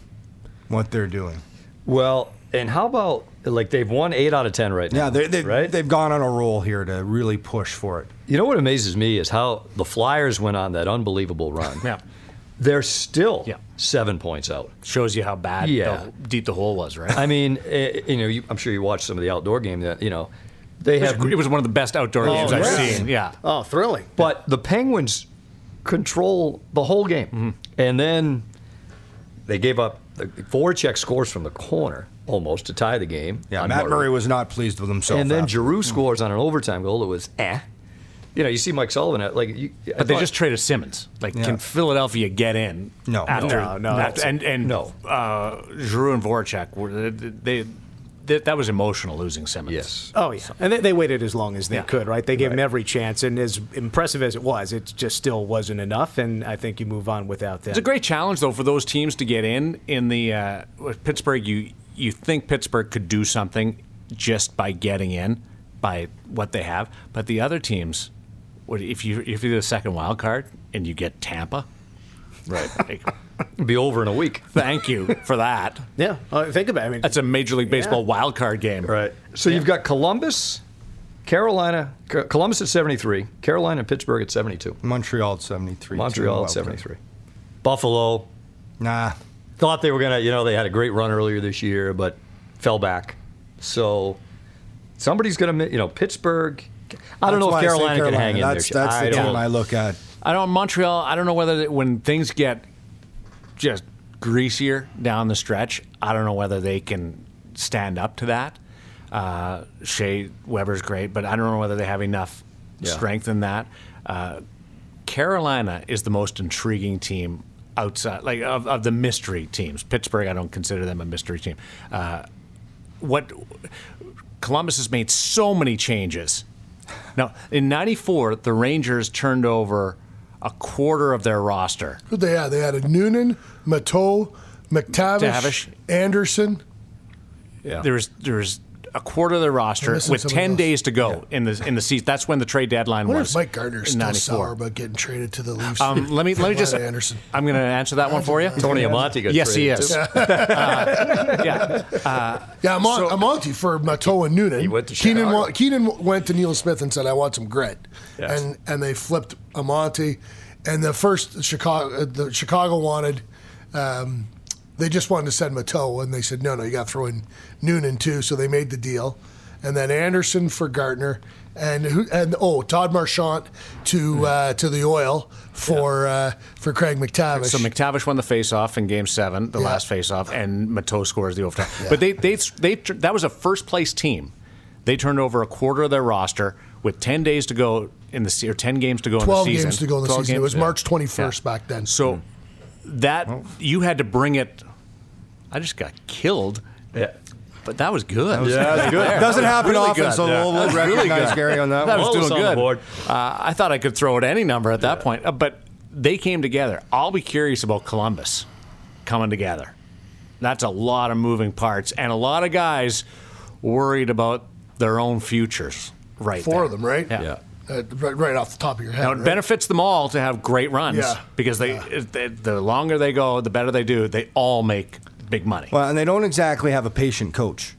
what they're doing? well, and how about like they've won eight out of ten right now? Yeah, they, they, right. they've gone on a roll here to really push for it. You know what amazes me is how the Flyers went on that unbelievable run. Yeah. They're still Yeah. seven points out. Shows you how bad, Yeah. the, deep the hole was, right? I mean, eh, you know, you, I'm sure you watched some of the outdoor game that you know they it, was, have, it was one of the best outdoor games I've yes. seen. Yeah. oh, thrilling. but the Penguins control the whole game, Mm-hmm. and then they gave up. The Voracek scores from the corner almost to tie the game. Yeah, on Matt Murray was not pleased with himself. and then after. Giroux scores on an overtime goal that was eh. You know, you see Mike Sullivan at like, you, I But they thought- just traded Simmonds. Like, Yeah. can Philadelphia get in? No. after No, no, that? that's- and and no. uh, Giroux and Voracek were they, they, that was emotional losing Simmonds. yes. Oh yeah, and they, they waited as long as they Yeah. could, right? They gave him every chance, and as impressive as it was, it just still wasn't enough. And I think you move on without that. It's a great challenge though for those teams to get in. In the uh, with Pittsburgh, you you think Pittsburgh could do something just by getting in by what they have, but the other teams, what if you if you're the second wild card and you get Tampa, right? Like, Be over in a week. thank you for that. yeah, uh, think about. it. I mean, That's a Major League Baseball Yeah. wild card game. Right. So you've got Columbus, Carolina, Columbus at 73, Carolina and Pittsburgh at 72, Montreal at 73. Montreal at wild 73. Buffalo. Nah. thought they were going to, you know, they had a great run earlier this year, but fell back. So somebody's going to, you know, Pittsburgh. I don't That's know if say Carolina, can hang in there. that's I the team I look at. I don't Montreal. I don't know whether they- when things get just greasier down the stretch, I don't know whether they can stand up to that. Uh, Shea Weber's great, but I don't know whether they have enough Yeah. strength in that. Uh, Carolina is the most intriguing team outside, like of, of the mystery teams. Pittsburgh, I don't consider them a mystery team. Uh, what Columbus has made so many changes. Now, in '94, the Rangers turned over a quarter of their roster. Who they had? They had a Noonan, Matteau, MacTavish, MacTavish. Anderson. Yeah. There's there's a quarter of their roster with ten else. days to go in the in the season. That's when the trade deadline I wonder was. if Mike Gartner's still 94. sour about getting traded to the Leafs. Um, let me let me just. Anderson. I'm going to answer that one for you. Tony Amonte got Yes, he is. too. Uh, yeah. Yeah, I'm on, I'm on to you for Matteau and Noonan. He went to Keenan, wa- Keenan went to Neil Smith and said, "I want some grit," Yes. and and they flipped Amonte. And the first Chicago, uh, the Chicago wanted, um, they just wanted to send Matteau, and they said, "No, no, you got to throw in Noonan too." So they made the deal, and then Anderson for Gartner, and who and oh Todd Marchant to uh, to the Oil for uh, for Craig MacTavish. So MacTavish won the faceoff in Game Seven, the Yeah. last faceoff, and Matteau scores the overtime. But they, they they that was a first place team. They turned over a quarter of their roster with ten days to go in the or ten games to go in the Twelve season. games to go in the 12 season. It was Yeah. March 21st Yeah. back then. So that you had to bring it. I just got killed. Yeah. But that was good. Yeah, that's good. There. Doesn't That happen really often, good. so we'll, we'll was really recognize good. Gary on that That one. was doing good. Uh, I thought I could throw at any number at that point, uh, but they came together. I'll be curious about Columbus coming together. That's a lot of moving parts and a lot of guys worried about their own futures. Right, Four there. of them, right? Yeah. Yeah. Uh, right, right off the top of your head. Now it right? benefits them all to have great runs Yeah. because they, it- they the longer they go, the better they do. They all make big money. Well, and they don't exactly have a patient coach.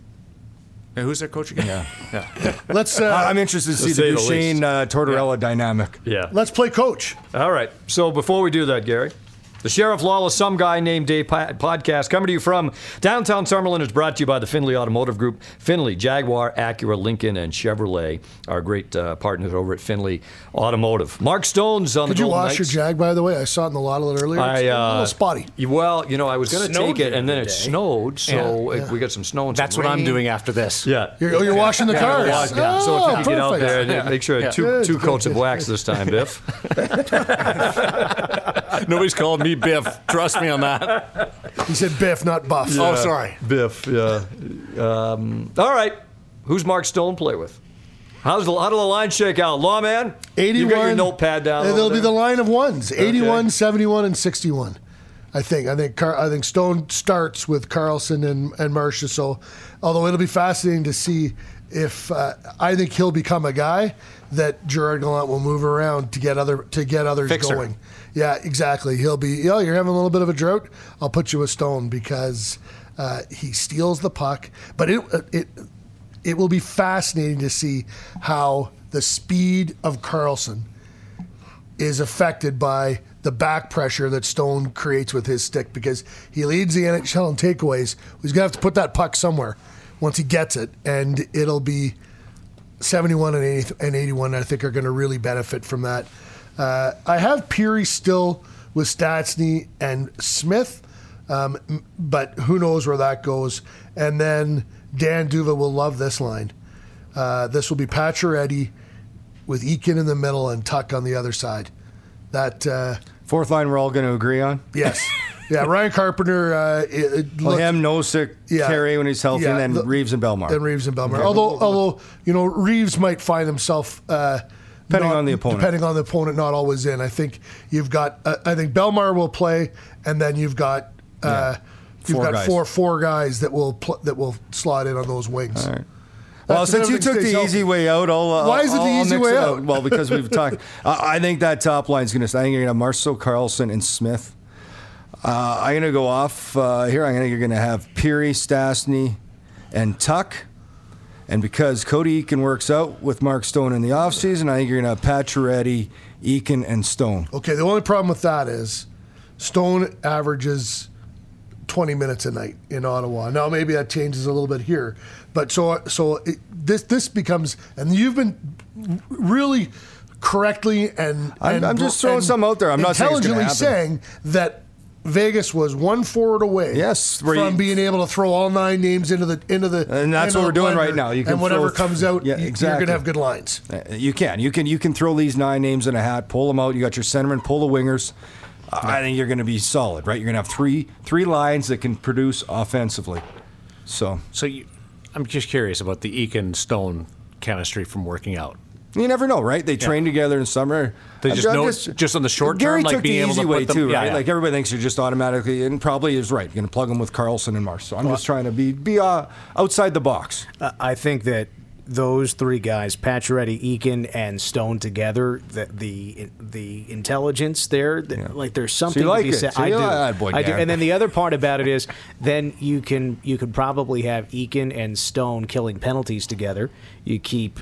Hey, who's their coach again? Yeah, yeah. Let's uh, I- I'm interested to see the the Duchene uh, Tortorella dynamic. Yeah. let's play coach. All right. So before we do that, Gary, the Sheriff Lawless Some Guy Named Dave podcast coming to you from downtown Summerlin is brought to you by the Findlay Automotive Group. Findlay, Jaguar, Acura, Lincoln, and Chevrolet are great uh, partners over at Findlay Automotive. Mark Stone's on Did the you Golden wash your Jag, by the way? I saw it in the lot a little earlier. I, It's a uh, little spotty. Well, you know, I was going to take it, and then it snowed, so Yeah. it- we got some snow and some That's what I'm doing after this. Yeah. You're, oh, you're washing the cars. Yeah, yeah. so if Oh, you could get out perfect. there and Yeah. make sure Yeah. two, Good, two good, coats of good. wax this time, Biff. Nobody's called me Biff. Trust me on that. He said Biff, not Buff. Oh, sorry. Biff, yeah. Um, all right. Who's Mark Stone play with? How's the, how do the lines shake out? Lawman? 81. You got your notepad down. There'll be there? the line of ones 81, 71, and 61. I think. I think. Car- I think Stone starts with Karlsson and and Marcia. So, although it'll be fascinating to see if uh, I think he'll become a guy that Gerard Gallant will move around to get other to get others Fixer. going. Yeah, exactly. He'll be. Know, you're having a little bit of a drought. I'll put you a Stone because uh, he steals the puck, but it it it will be fascinating to see how the speed of Karlsson is affected by the back pressure that Stone creates with his stick because he leads the NHL in takeaways. He's going to have to put that puck somewhere once he gets it, and it'll be 71 and, 80, and 81, I think, are going to really benefit from that. Uh, I have Pirri still with Stastny and Smith, um, but who knows where that goes. And then Dan Duva will love this line. Uh, this will be Pacioretty with Eakin in the middle and Tuch on the other side. That uh, Fourth line, we're all going to agree on. yes, yeah. Ryan Carpenter. Uh, it, Well, looked- him, Nosek, Yeah. Carrier when he's healthy, Yeah, and then the- Reaves and Bellemare. than Reaves and Bellemare. Although, although you know, Reaves might find himself uh, Depending not- on the opponent. Depending on the opponent, not always in. I think you've got. Uh, I think Bellemare will play, and then you've got. Uh, You've Four got guys. four four guys that will pl- that will slot in on those wings. All right. Well, since you took the stays easy way out, I'll. Uh, Why is it the I'll- I'll easy way it out? Well, because we've talked. I I think that top line is going to. I think you're going to have Marcel Karlsson and Smith. Uh, I'm going to go off uh, here. I'm going to. You're going to have Pirri, Stastny, and Tuch. And because Cody Eakin works out with Mark Stone in the offseason, I think you're going to have Pacioretty, Eakin, and Stone. Okay, the only problem with that is Stone averages 20 minutes a night in Ottawa. Now maybe that changes a little bit here, but so so it, this this becomes and you've been really correctly and, I'm- and I'm just throwing some out there. I'm not saying gonna saying that Vegas was one forward away. Yes, from you- being able to throw all nine names into the into the And that's what we're doing right now. You can and whatever throw- comes out, Yeah, you, you're going to have good lines. Uh, You can. You can. You can throw these nine names in a hat, pull them out. You got your centerman, pull the wingers. Uh, I think you're going to be solid, right? You're going to have three three lines that can produce offensively. So So you, I'm just curious about the Eakin Stone chemistry from working out. You never know, right? They train together in summer. They just know- just on the short Gary term, like took being the able easy to way put them- too, yeah, right? yeah. Like everybody thinks you're just automatically, and probably is right. You're going to plug them with Karlsson and Marsh. So I'm just trying to be be uh, outside the box. I think that those three guys, Pacioretty, Eakin, and Stone together, the the, the intelligence there, the, like there's something like to be said. So I you do. like boy, I do. And then the other part about it is, then you can you could probably have Eakin and Stone killing penalties together. You keep.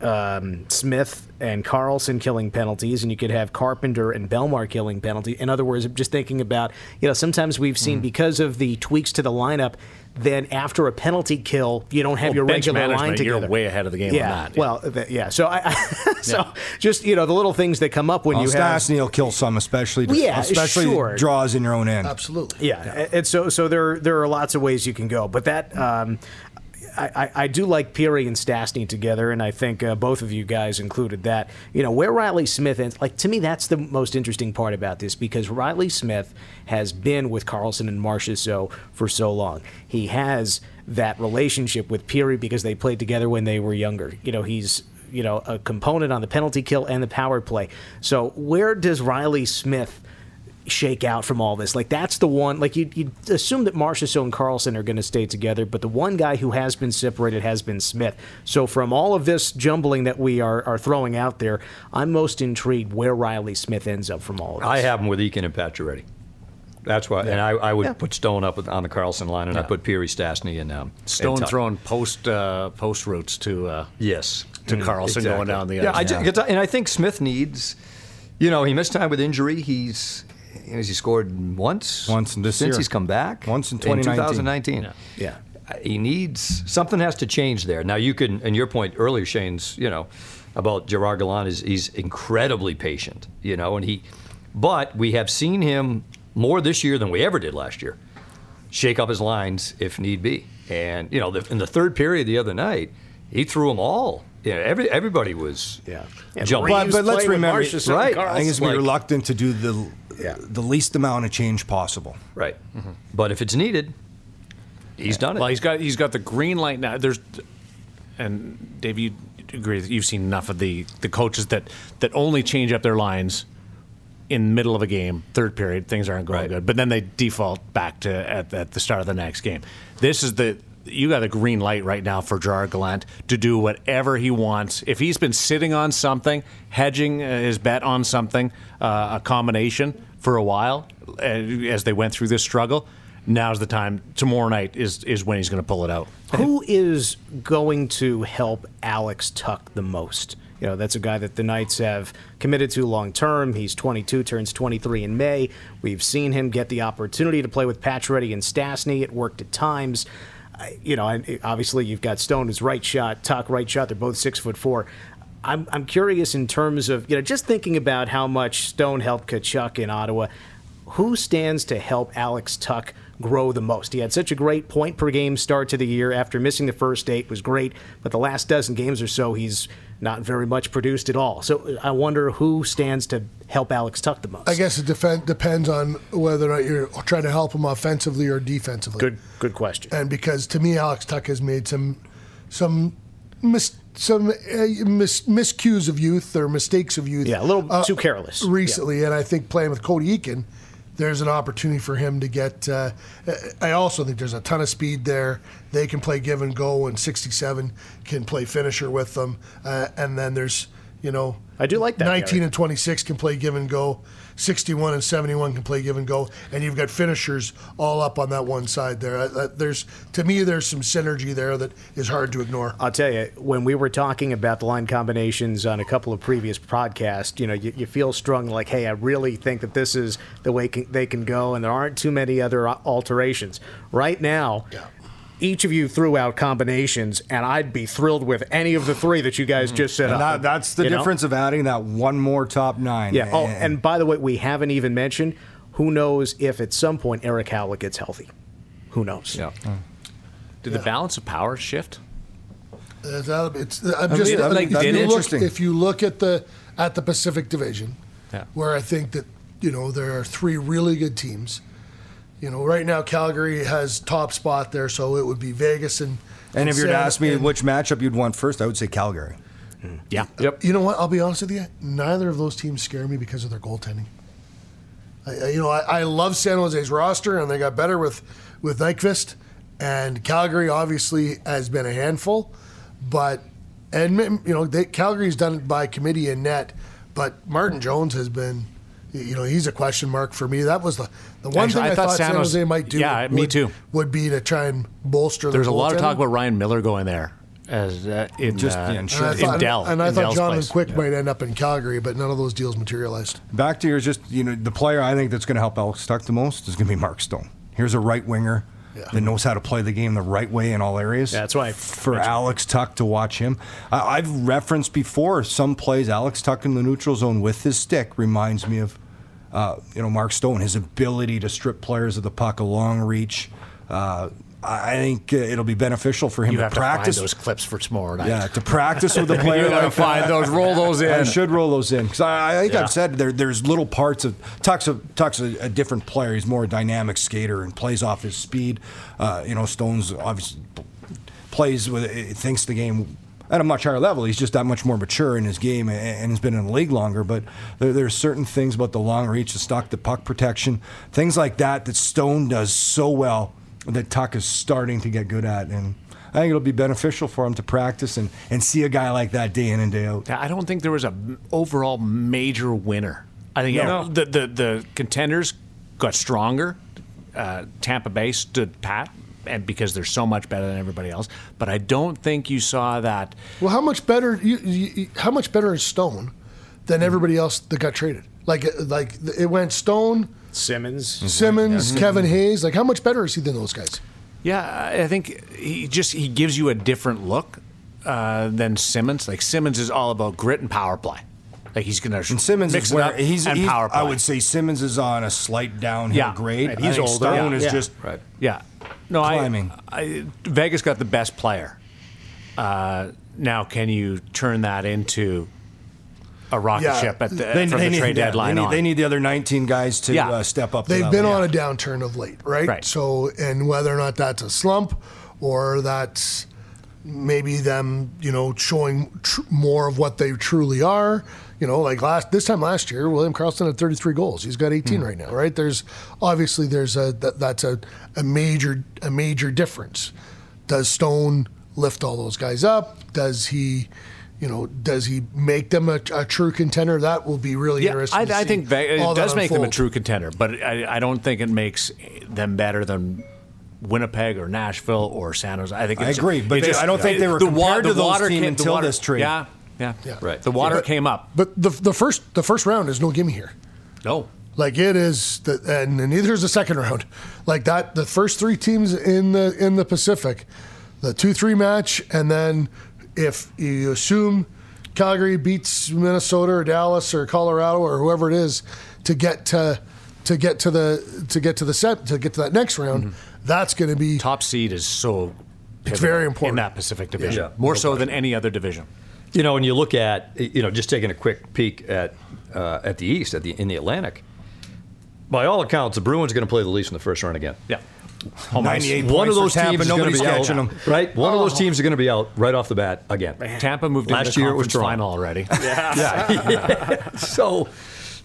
Um, Smith and Karlsson killing penalties, and you could have Carpenter and Bellemare killing penalty. In other words, just thinking about, you know, sometimes we've Mm. seen because of the tweaks to the lineup, then after a penalty kill, you don't have Well, your bench regular line management, together. you're way ahead of the game on yeah, that, yeah. Well, th- yeah. So I, so just you know the little things that come up when Well, you have. Stastny will kill some, especially Well, yeah, especially sure. draws in your own end. Absolutely. Yeah, a- and so so there there are lots of ways you can go, but that um, I, I, do like Pirri and Stastny together, and I think uh, both of you guys included that. You know where Reilly Smith ends. Like to me, that's the most interesting part about this because Reilly Smith has been with Karlsson and Marchessault for so long. He has that relationship with Pirri because they played together when they were younger. You know he's you know a component on the penalty kill and the power play. So where does Reilly Smith? Shake out from all this. Like that's the one. Like you you assume that Marchessault and Karlsson are going to stay together, but the one guy who has been separated has been Smith. So from all of this jumbling that we are are throwing out there, I'm most intrigued where Reilly Smith ends up from all of this. I have him with Eakin and Pacioretty. That's why, and I, I would put Stone up on the Karlsson line, and I put Pirri, Stastny, and um, Stone and throwing post uh, post routes to uh, Yes, to Karlsson Exactly. going down the Yeah, I ice. ju- and I think Smith needs. You know, he missed time with injury. He's has he scored once? Once in this since year. he's come back. Once in in 2019. 2019. Yeah. Uh, He needs something has to change there. Now you can, and your point earlier, Shane's, you know, about Gerard Gallant is he's incredibly patient, you know, and he, but we have seen him more this year than we ever did last year. Shake up his lines if need be, and you know, the, in the third period the other night, he threw them all. You know, every everybody was Yeah. Yeah, jumping. But, but let's remember, Marchessault and right? I Karlsson. think it's be Like- reluctant to do the Yeah. the least amount of change possible. Right. But if it's needed, he's done it. Well, he's got he's got the green light now. There's and Dave, you agree that you've seen enough of the the coaches that that only change up their lines in the middle of a game, third period, things aren't going Right. good, but then they default back to at, at the start of the next game. This is the you got a green light right now for Gerard Gallant to do whatever he wants. If he's been sitting on something, hedging uh, his bet on something, uh, a combination for a while, uh, as they went through this struggle, now's the time. Tomorrow night is is when he's going to pull it out. Who is going to help Alex Tuch the most? You know, that's a guy that the Knights have committed to long term. He's 22, turns 23 in May. We've seen him get the opportunity to play with Pacioretty and Stastny. It worked at times. You know, obviously you've got Stone as right shot, Tuch right shot. They're both six foot four. I'm, I'm curious in terms of, you know, just thinking about how much Stone helped Tkachuk in Ottawa who stands to help Alex Tuch grow the most? He had such a great point per game start to the year after missing the first eight was great, but the last dozen games or so he's not very much produced at all. So I wonder who stands to help Alex Tuch the most. I guess it defen- depends on whether or not you're trying to help him offensively or defensively. good good question. And because to me, Alex Tuch has made some some mis- some uh, mis- miscues of youth or mistakes of youth. Yeah, a little too careless. recently. And I think playing with Cody Eakin, there's an opportunity for him to get. Uh, I also think there's a ton of speed there. They can play give and go, and 67 can play finisher with them. Uh, and then there's, you know, I do like that, 19 Gary. and 26 can play give and go. 61 and 71 can play give and go, and you've got finishers all up on that one side there. There's to me, there's some synergy there that is hard to ignore. I'll tell you, when we were talking about the line combinations on a couple of previous podcasts, you know, you, you feel strong like, hey, I really think that this is the way can, they can go, and there aren't too many other alterations. Right now, each of you threw out combinations, and I'd be thrilled with any of the three that you guys just said And up. that, that's the You know? difference of adding that one more top nine. Yeah. Oh, and by the way, we haven't even mentioned who knows if at some point Erik Haula gets healthy. Who knows? yeah. Did the balance of power shift? Uh, that- It's, I'm just mean, uh, like, if, that'd you be look, interesting. if you look at the at the Pacific Division, Yeah. where I think that you know there are three really good teams. You know, right now Calgary has top spot there, so it would be Vegas and And if you were to ask me and- which matchup you'd want first, I would say Calgary. Hmm. Yeah. Yep. You know what? I'll be honest with you. Neither of those teams scare me because of their goaltending. I, I- you know, I, I love San Jose's roster, and they got better with with Nyquist. And Calgary obviously has been a handful, but and you know, they, Calgary's done it by committee and net. But Martin Jones has been, you know, he's a question mark for me. That was the the one Actually, thing I I, thought thought San San Jose- Jose might do. yeah, would, me too. Would be to try and bolster. There's a lot of talk about Ryan Miller going there as uh, in Just, uh, yeah, And I in thought, Dell. and I in thought Dell's Jonathan place. Quick might end up in Calgary, but none of those deals materialized. Back to yours, just you know, the player I think that's going to help Alex Tuch the most is going to be Mark Stone. Here's a right winger that knows how to play the game the right way in all areas. That's why For mentioned- Alex Tuch to watch him, I, I've referenced before some plays. Alex Tuch in the neutral zone with his stick reminds me of, uh, you know, Mark Stone. His ability to strip players of the puck, a long reach. Uh, I I think uh, it'll be beneficial for him You to practice. to those clips for tomorrow night. Yeah, to practice with the player. You gotta like find those, roll those I in. should roll those in because I, I think Yeah. I've said there, there's little parts of Tuch's a, Tuch's a, a different player. He's more a dynamic skater and plays off his speed. Uh, you know, Stones obviously plays with eh, thinks the game at a much higher level. He's just that much more mature in his game and, and has been in the league longer. But there, there's certain things about the long reach, the stock, the puck protection, things like that that Stone does so well that Tuch is starting to get good at and. I think it'll be beneficial for him to practice and, and see a guy like that day in and day out. I don't think there was a m- overall major winner. I think No. the, the the contenders got stronger. Uh, Tampa Bay stood pat, and because they're so much better than everybody else. But I don't think you saw that. Well, how much better? You, you, how much better is Stone than everybody else that got traded? Like, like it went Stone, Simmonds. Simmonds, Kevin Hayes. Like, how much better is he than those guys? Yeah, I I think he just he gives you a different look uh, than Simmonds. Like Simmonds is all about grit and power play. Like he's gonna And Simmonds mix is it where up he's, and he's- power play. I would say Simmonds is on a slight downhill Yeah. grade. And I he's think older. Stone Yeah. is Yeah. just Right. Yeah. No, Climbing. I, I Vegas got the best player. Uh, now, can you turn that into a rocket Yeah. ship at the, they, from they the need, trade yeah, deadline they need, on? they need the other 19 guys to Yeah. uh, step up. They've been level. on a downturn of late, right? Right. So, and whether or not that's a slump or that's maybe them, you know, showing tr- more of what they truly are. You know, like last this time last year, William Karlsson had 33 goals. He's got 18 right now, right? There's obviously there's a that, that's a, a major a major difference. Does Stone lift all those guys up? Does he? You know, does he make them a, a true contender? That will be really yeah, interesting. I, to I think Ve- it does make them a true contender, but I, I don't think it makes them better than Winnipeg or Nashville or San Jose. I think I it's, agree, but it they- I don't think they were the compared the to those water team came- until the water, this trade. Yeah, yeah, Yeah. Right. The water But- came up. But the the first the first round is no gimme here. No, Like it is, the, and neither is the second round. Like that, the first three teams in the in the Pacific, the two three match, and then if you assume Calgary beats Minnesota or Dallas or Colorado or whoever it is to get to to get to the to get to the set to get to that next round, that's going to be top seed is so. It's very important. in that Pacific division, Yeah. more so than any other division. You know, when you look at, you know, just taking a quick peek at uh, at the East, at the in the Atlantic, by all accounts, the Bruins are going to play the Leafs in the first round again. Yeah, 98 One of those teams is going to nobody's be out, them. right? One of those oh. teams are going to be out right off the bat again. Tampa moved Last into year it was conference final already. Yeah. so,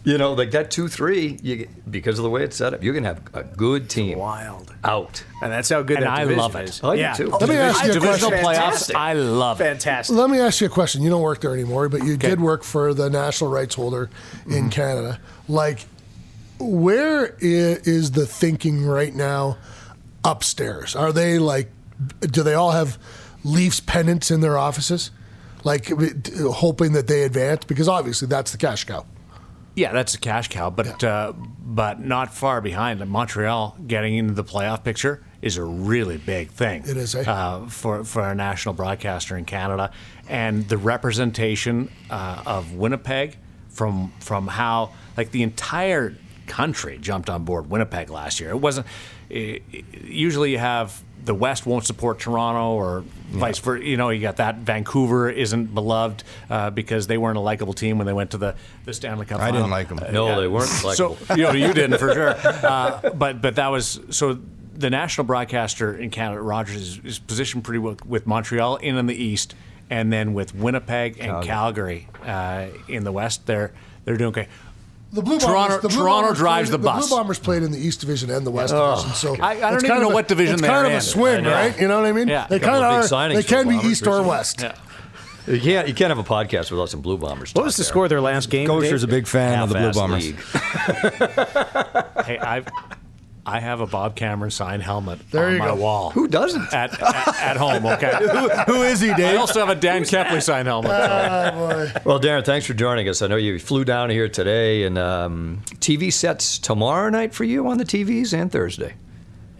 you know, like that two three, you, because of the way it's set up, you're going to have a good team Wild. out. And that's how good And that I love it. is. I do yeah. too. Let me ask you a Divisional question. playoffs, I love it. Fantastic. Let me ask you a question. You don't work there anymore, but you did work for the national rights holder in mm-hmm. Canada. Like, where is the thinking right now upstairs? Are they like, do they all have Leafs pennants in their offices? Like, hoping that they advance? Because obviously that's the cash cow. Yeah, that's a cash cow, but uh, but not far behind. Montreal getting into the playoff picture is a really big thing. It is, eh? uh, for for a national broadcaster in Canada, and the representation uh, of Winnipeg from from how like the entire country jumped on board Winnipeg last year. It wasn't. It, usually, you have the West won't support Toronto or vice versa. You know, you got that. Vancouver isn't beloved uh, because they weren't a likable team when they went to the, the Stanley Cup. I didn't final. like 'em. No, they weren't likable. So you know, you didn't for sure. Uh, but but that was so. The national broadcaster in Canada, Rogers, is, is positioned pretty well with Montreal in on the east and then with Winnipeg and Calgary, uh, in the West, they're they're doing okay. The Blue Toronto- Bombers, the Blue Toronto Bombers drives played, the bus. The Blue Bombers played in the East Division and the West Division, so I- I don't it's even kind know of a- what division It's they're kind of in. a swing, I right? You know what I mean? Yeah. They kind of of are. signings They for can be East or. West. Yeah. You can't you can't have a podcast without some Blue Bombers. What was the there. score of their last game? Goucher's Dave? a big fan of the Blue Bombers. league. Hey, I've I have a Bob Cameron signed helmet There on my go. wall. Who doesn't? At, at, at home, okay. Who is he, I Dave? also have a Dan Kepley signed helmet. so- Well, Darren, thanks for joining us. I know you flew down here today, and um, TV sets tomorrow night for you on the TVs and Thursday.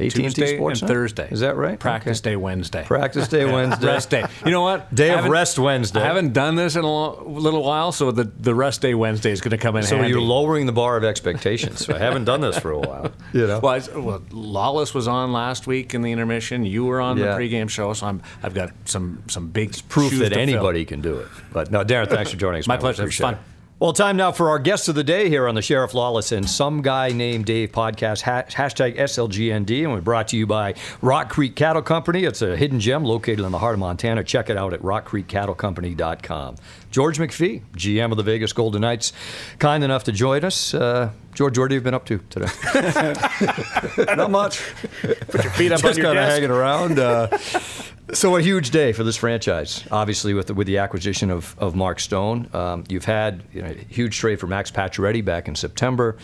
AT&T Tuesday Sports and Night? Thursday. Is that right? Practice Okay. day Wednesday. Practice day Wednesday. Rest day. You know what? Day of rest Wednesday. I haven't done this in a lo- little while, so the, the rest day Wednesday is going to come in handy. So handy. you're lowering the bar of expectations. I haven't done this for a while. You know. Well, I, well, Lawless was on last week in the intermission. You were on Yeah. the pregame show, so I'm, I've got some some big proof shoes that to fill. anybody can do it. But no, Darren, thanks for joining us. My man. Pleasure. It was fun. Well, time now for our guest of the day here on the Sheriff Lawless and Some Guy Named Dave podcast, hashtag SLGND. And we're brought to you by Rock Creek Cattle Company. It's a hidden gem located in the heart of Montana. Check it out at rockcreekcattlecompany.com. George McPhee, GM of the Vegas Golden Knights, kind enough to join us. Uh, George, what have you been up to today? Not much. Put your feet up Just on your desk. Just kind of hanging around. Uh, so a huge day for this franchise, obviously with the, with the acquisition of, of Mark Stone. Um, you've had you know, a huge trade for Max Pacioretty back in September,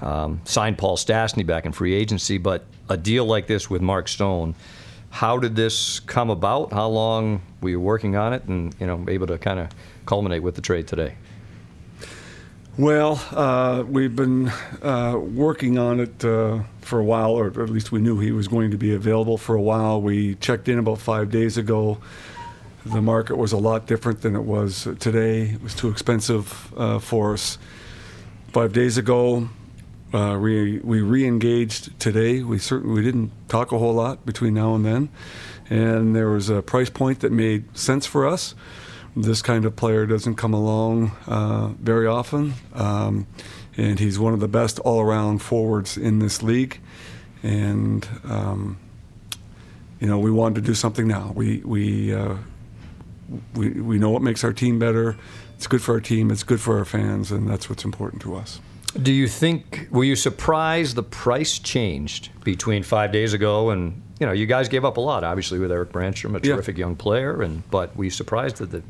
um, signed Paul Stastny back in free agency, but a deal like this with Mark Stone. How did this come about? How long were you working on it, and you know able to kind of culminate with the trade today? Well, uh, we've been uh, working on it uh, for a while, or at least we knew he was going to be available for a while. We checked in about five days ago. The market was a lot different than it was today. It was too expensive uh, for us. Five days ago, uh, we we re-engaged today. We certainly we didn't talk a whole lot between now and then, and there was a price point that made sense for us this kind of player doesn't come along uh, very often, um, and he's one of the best all-around forwards in this league. And um, you know, we wanted to do something now. We we uh, we we know what makes our team better. It's good for our team. It's good for our fans, and that's what's important to us. Do you think were you surprised the price changed between five days ago and you know you guys gave up a lot obviously with Erik Brannstrom, a Yeah. terrific young player, and but were you surprised that the,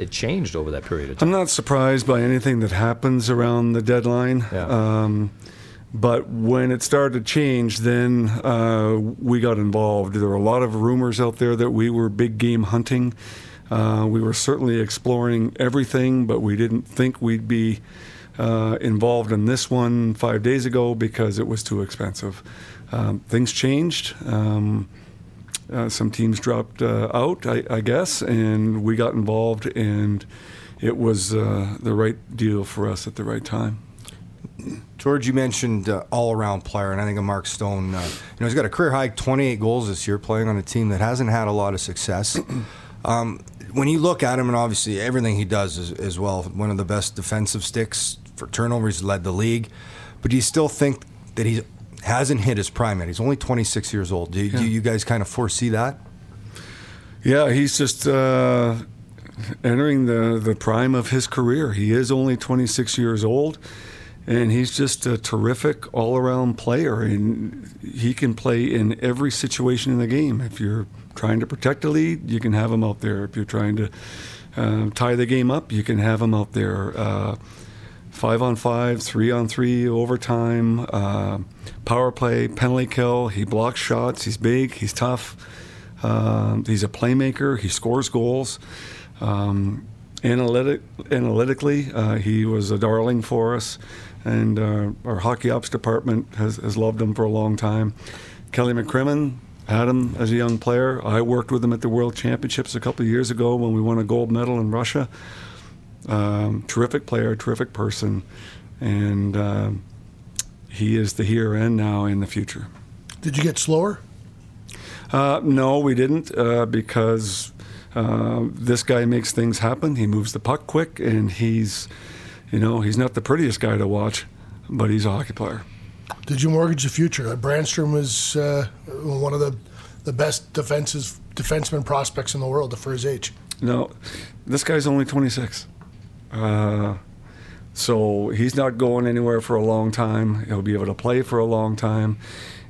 it changed over that period of time? I'm not surprised by anything that happens around the deadline. Yeah. Um, but when it started to change, then uh, we got involved. There were a lot of rumors out there that we were big game hunting. Uh, we were certainly exploring everything, but we didn't think we'd be uh, involved in this one five days ago because it was too expensive. Um, things changed. Um, uh, some teams dropped uh, out, I, I guess, and we got involved, and it was uh, the right deal for us at the right time. George, you mentioned uh, all-around player, and I think of Mark Stone. Uh, you know, he's got a career high 28 goals this year, playing on a team that hasn't had a lot of success. um, when you look at him, and obviously everything he does is as well, one of the best defensive sticks for turnovers, led the league. But do you still think that he hasn't hit his prime yet? He's only 26 years old. Do, do you guys kind of foresee that? Yeah, he's just uh, entering the, the prime of his career. He is only 26 years old, and he's just a terrific all around player. And he can play in every situation in the game. If you're trying to protect a lead, you can have him out there. If you're trying to uh, tie the game up, you can have him out there. Uh, five on five, three on three, overtime, uh, power play, penalty kill. He blocks shots. He's big. He's tough. Um, he's a playmaker. He scores goals. Um, analytic, analytically, uh, he was a darling for us, and uh, our hockey ops department has, has loved him for a long time. Kelly McCrimmon had him as a young player. I worked with him at the World Championships a couple of years ago when we won a gold medal in Russia. Um, terrific player, terrific person, and um, he is the here and now in the future. Did you get slower? Uh, no, we didn't uh, because uh, this guy makes things happen. He moves the puck quick, and he's, you know, he's not the prettiest guy to watch, but he's a hockey player. Did you mortgage the future? Uh, Brannstrom was uh, one of the the best defensive defenseman prospects in the world for his age. No, this guy's only 26. Uh, so he's not going anywhere for a long time. He'll be able to play for a long time.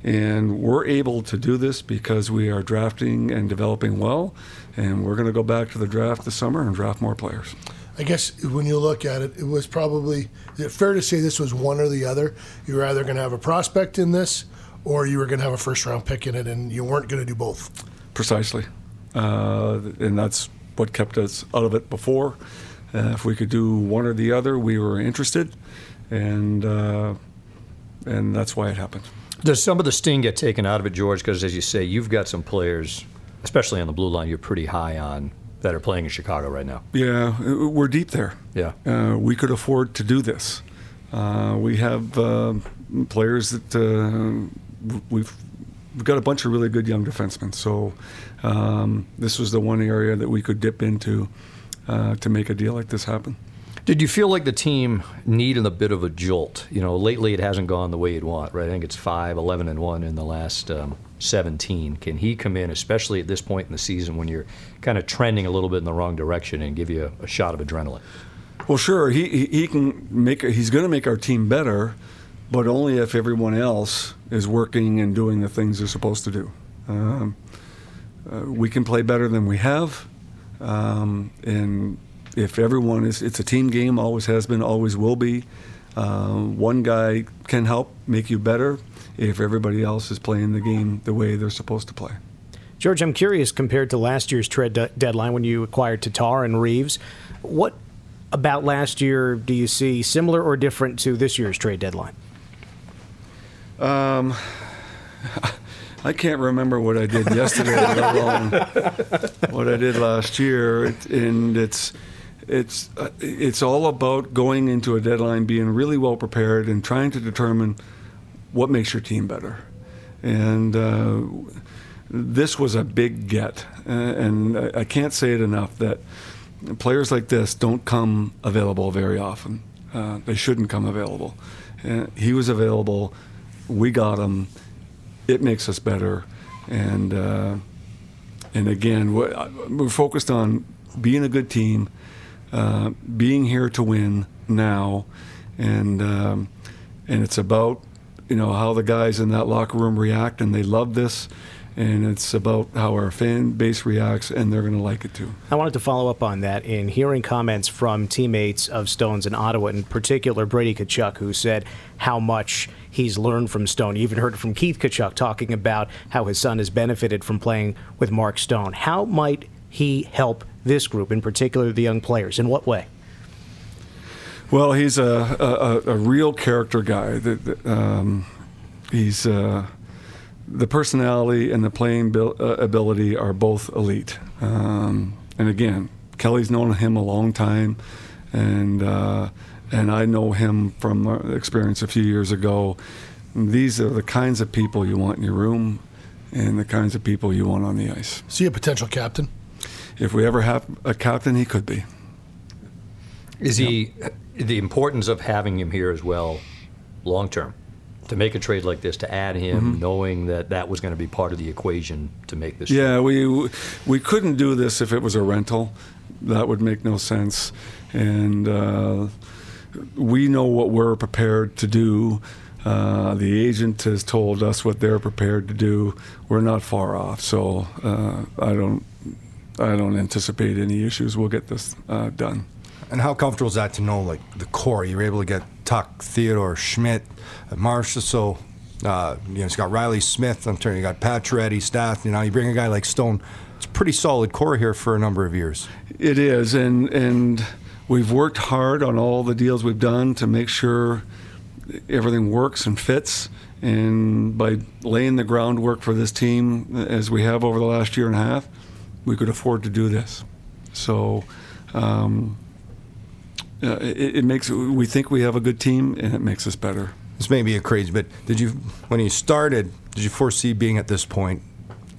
And we're able to do this because we are drafting and developing well. And we're going to go back to the draft this summer and draft more players. I guess when you look at it, it was probably is it fair to say this was one or the other. You were either going to have a prospect in this, or you were going to have a first round pick in it, and you weren't going to do both. Precisely, uh, and that's what kept us out of it before. Uh, if we could do one or the other, we were interested, and uh, and that's why it happened. Does some of the sting get taken out of it, George? Because as you say, you've got some players, especially on the blue line, you're pretty high on that are playing in Chicago right now. Yeah, uh, we're deep there. Yeah. Uh, we could afford to do this. Uh, we have uh, players that uh, we've we've got a bunch of really good young defensemen. So um, this was the one area that we could dip into uh, to make a deal like this happen. Did you feel like the team needed a bit of a jolt? You know, lately it hasn't gone the way you'd want, right? I think it's 5, 11, and 1 in the last um, 17. Can he come in, especially at this point in the season when you're kind of trending a little bit in the wrong direction and give you a, a shot of adrenaline? Well, sure, he, he, he can make he's going to make our team better, but only if everyone else is working and doing the things they're supposed to do. Um, uh, we can play better than we have, um, and if everyone is, it's a team game, always has been, always will be. Uh, one guy can help make you better if everybody else is playing the game the way they're supposed to play. George, I'm curious compared to last year's trade de- deadline when you acquired Tatar and Reaves, what about last year do you see similar or different to this year's trade deadline? Um, I can't remember what I did yesterday, what I did last year, and it's it's uh, it's all about going into a deadline being really well prepared and trying to determine what makes your team better. And uh, this was a big get, uh, and I, I can't say it enough that players like this don't come available very often. Uh, they shouldn't come available. Uh, he was available. We got him. It makes us better, and uh, and again, we're focused on being a good team, uh, being here to win now, and um, and it's about you know how the guys in that locker room react, and they love this. And it's about how our fan base reacts, and they're going to like it too. I wanted to follow up on that in hearing comments from teammates of Stone's in Ottawa, in particular Brady Tkachuk, who said how much he's learned from Stone. You even heard from Keith Tkachuk talking about how his son has benefited from playing with Mark Stone. How might he help this group, in particular the young players? In what way? Well, he's a, a, a real character guy. That um, he's. Uh, the personality and the playing uh, ability are both elite. Um, and again, Kelly's known him a long time, and uh, and I know him from experience a few years ago. These are the kinds of people you want in your room, and the kinds of people you want on the ice. See a potential captain. If we ever have a captain, he could be. Is he the importance of having him here as well, long term? to make a trade like this, to add him, mm-hmm. knowing that that was going to be part of the equation to make this. Yeah, trade. we we couldn't do this if it was a rental. That would make no sense, and uh, we know what we're prepared to do. Uh, the agent has told us what they're prepared to do. We're not far off, so uh, I don't I don't anticipate any issues. We'll get this uh, done. And how comfortable is that to know, like the core? You're able to get Tuch, Theodore, Schmidt, uh, Marcia. So, uh, you know, it's got Reilly Smith. I'm telling you, got Pacioretty, Stath. You know, you bring a guy like Stone. It's a pretty solid core here for a number of years. It is, and and we've worked hard on all the deals we've done to make sure everything works and fits. And by laying the groundwork for this team as we have over the last year and a half, we could afford to do this. So. Um, uh, it, it, makes we think we have a good team, and it makes us better. This may be a crazy, but did you when you started? Did you foresee being at this point,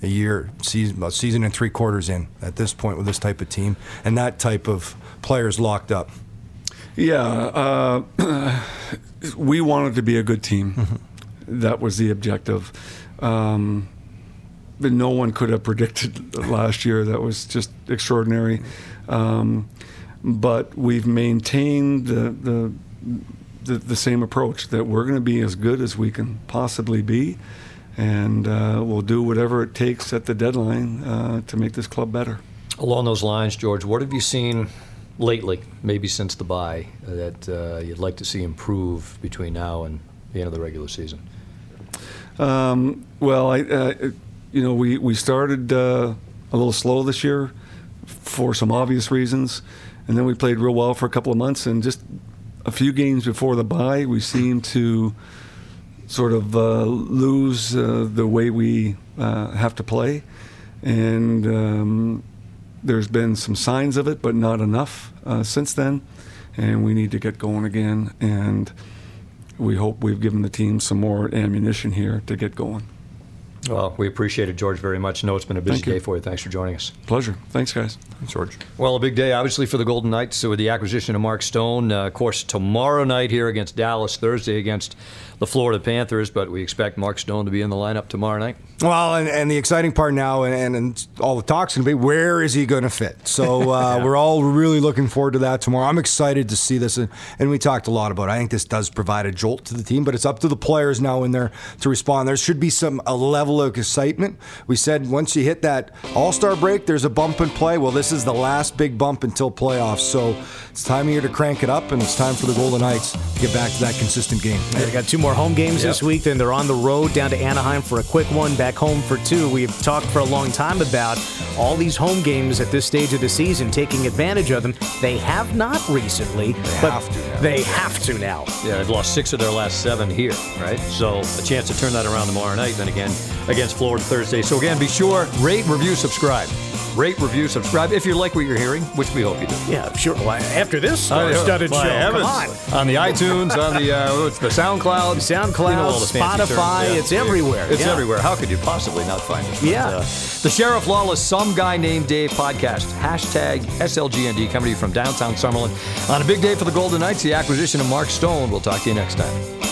a year season, season and three quarters in at this point with this type of team and that type of players locked up? Yeah, uh, we wanted to be a good team. Mm-hmm. That was the objective. Um, that no one could have predicted last year. That was just extraordinary. Um, but we've maintained the, the the, the same approach that we're going to be as good as we can possibly be, and uh, we'll do whatever it takes at the deadline uh, to make this club better. Along those lines, George, what have you seen lately, maybe since the bye, that uh, you'd like to see improve between now and the end of the regular season? Um, well, I, uh, you know, we we started uh, a little slow this year for some obvious reasons, and then we played real well for a couple of months, and just a few games before the bye, we seemed to sort of uh, lose uh, the way we uh, have to play, and um, there's been some signs of it, but not enough uh, since then, and we need to get going again. And we hope we've given the team some more ammunition here to get going. Well, we appreciate it, George, very much. No, it's been a busy day for you. Thanks for joining us. Pleasure. Thanks, guys. Thanks, George. Well, a big day, obviously, for the Golden Knights with the acquisition of Mark Stone. Uh, of course, tomorrow night here against Dallas, Thursday against the Florida Panthers, but we expect Mark Stone to be in the lineup tomorrow night. Well, and, and the exciting part now, and, and all the talk's going to be where is he going to fit? So uh, we're all really looking forward to that tomorrow. I'm excited to see this, and, and we talked a lot about. It. I think this does provide a jolt to the team, but it's up to the players now in there to respond. There should be some a level of excitement. We said once you hit that All Star break, there's a bump in play. Well, this is the last big bump until playoffs, so it's time here to crank it up, and it's time for the Golden Knights to get back to that consistent game. They got two more home games this week. Then they're on the road down to Anaheim for a quick one, back home for two. We've talked for a long time about all these home games at this stage of the season, taking advantage of them. They have not recently, but have to now. they have to now. Yeah, they've lost six of their last seven here, right? So a chance to turn that around tomorrow night, then again against Florida Thursday. So again, be sure rate, review, subscribe. Rate, review, subscribe if you like what you're hearing, which we hope you do. Yeah, sure. Well, after this Uh, star-studded show, come on. On the iTunes, on the uh, what's the SoundCloud, SoundCloud, you know Spotify, terms. it's everywhere. It's Yeah. everywhere. How could you possibly not find us? Yeah. uh, the Sheriff Lawless, some guy named Dave podcast. Hashtag SLGND coming to you from downtown Summerlin on a big day for the Golden Knights. The acquisition of Mark Stone. We'll talk to you next time.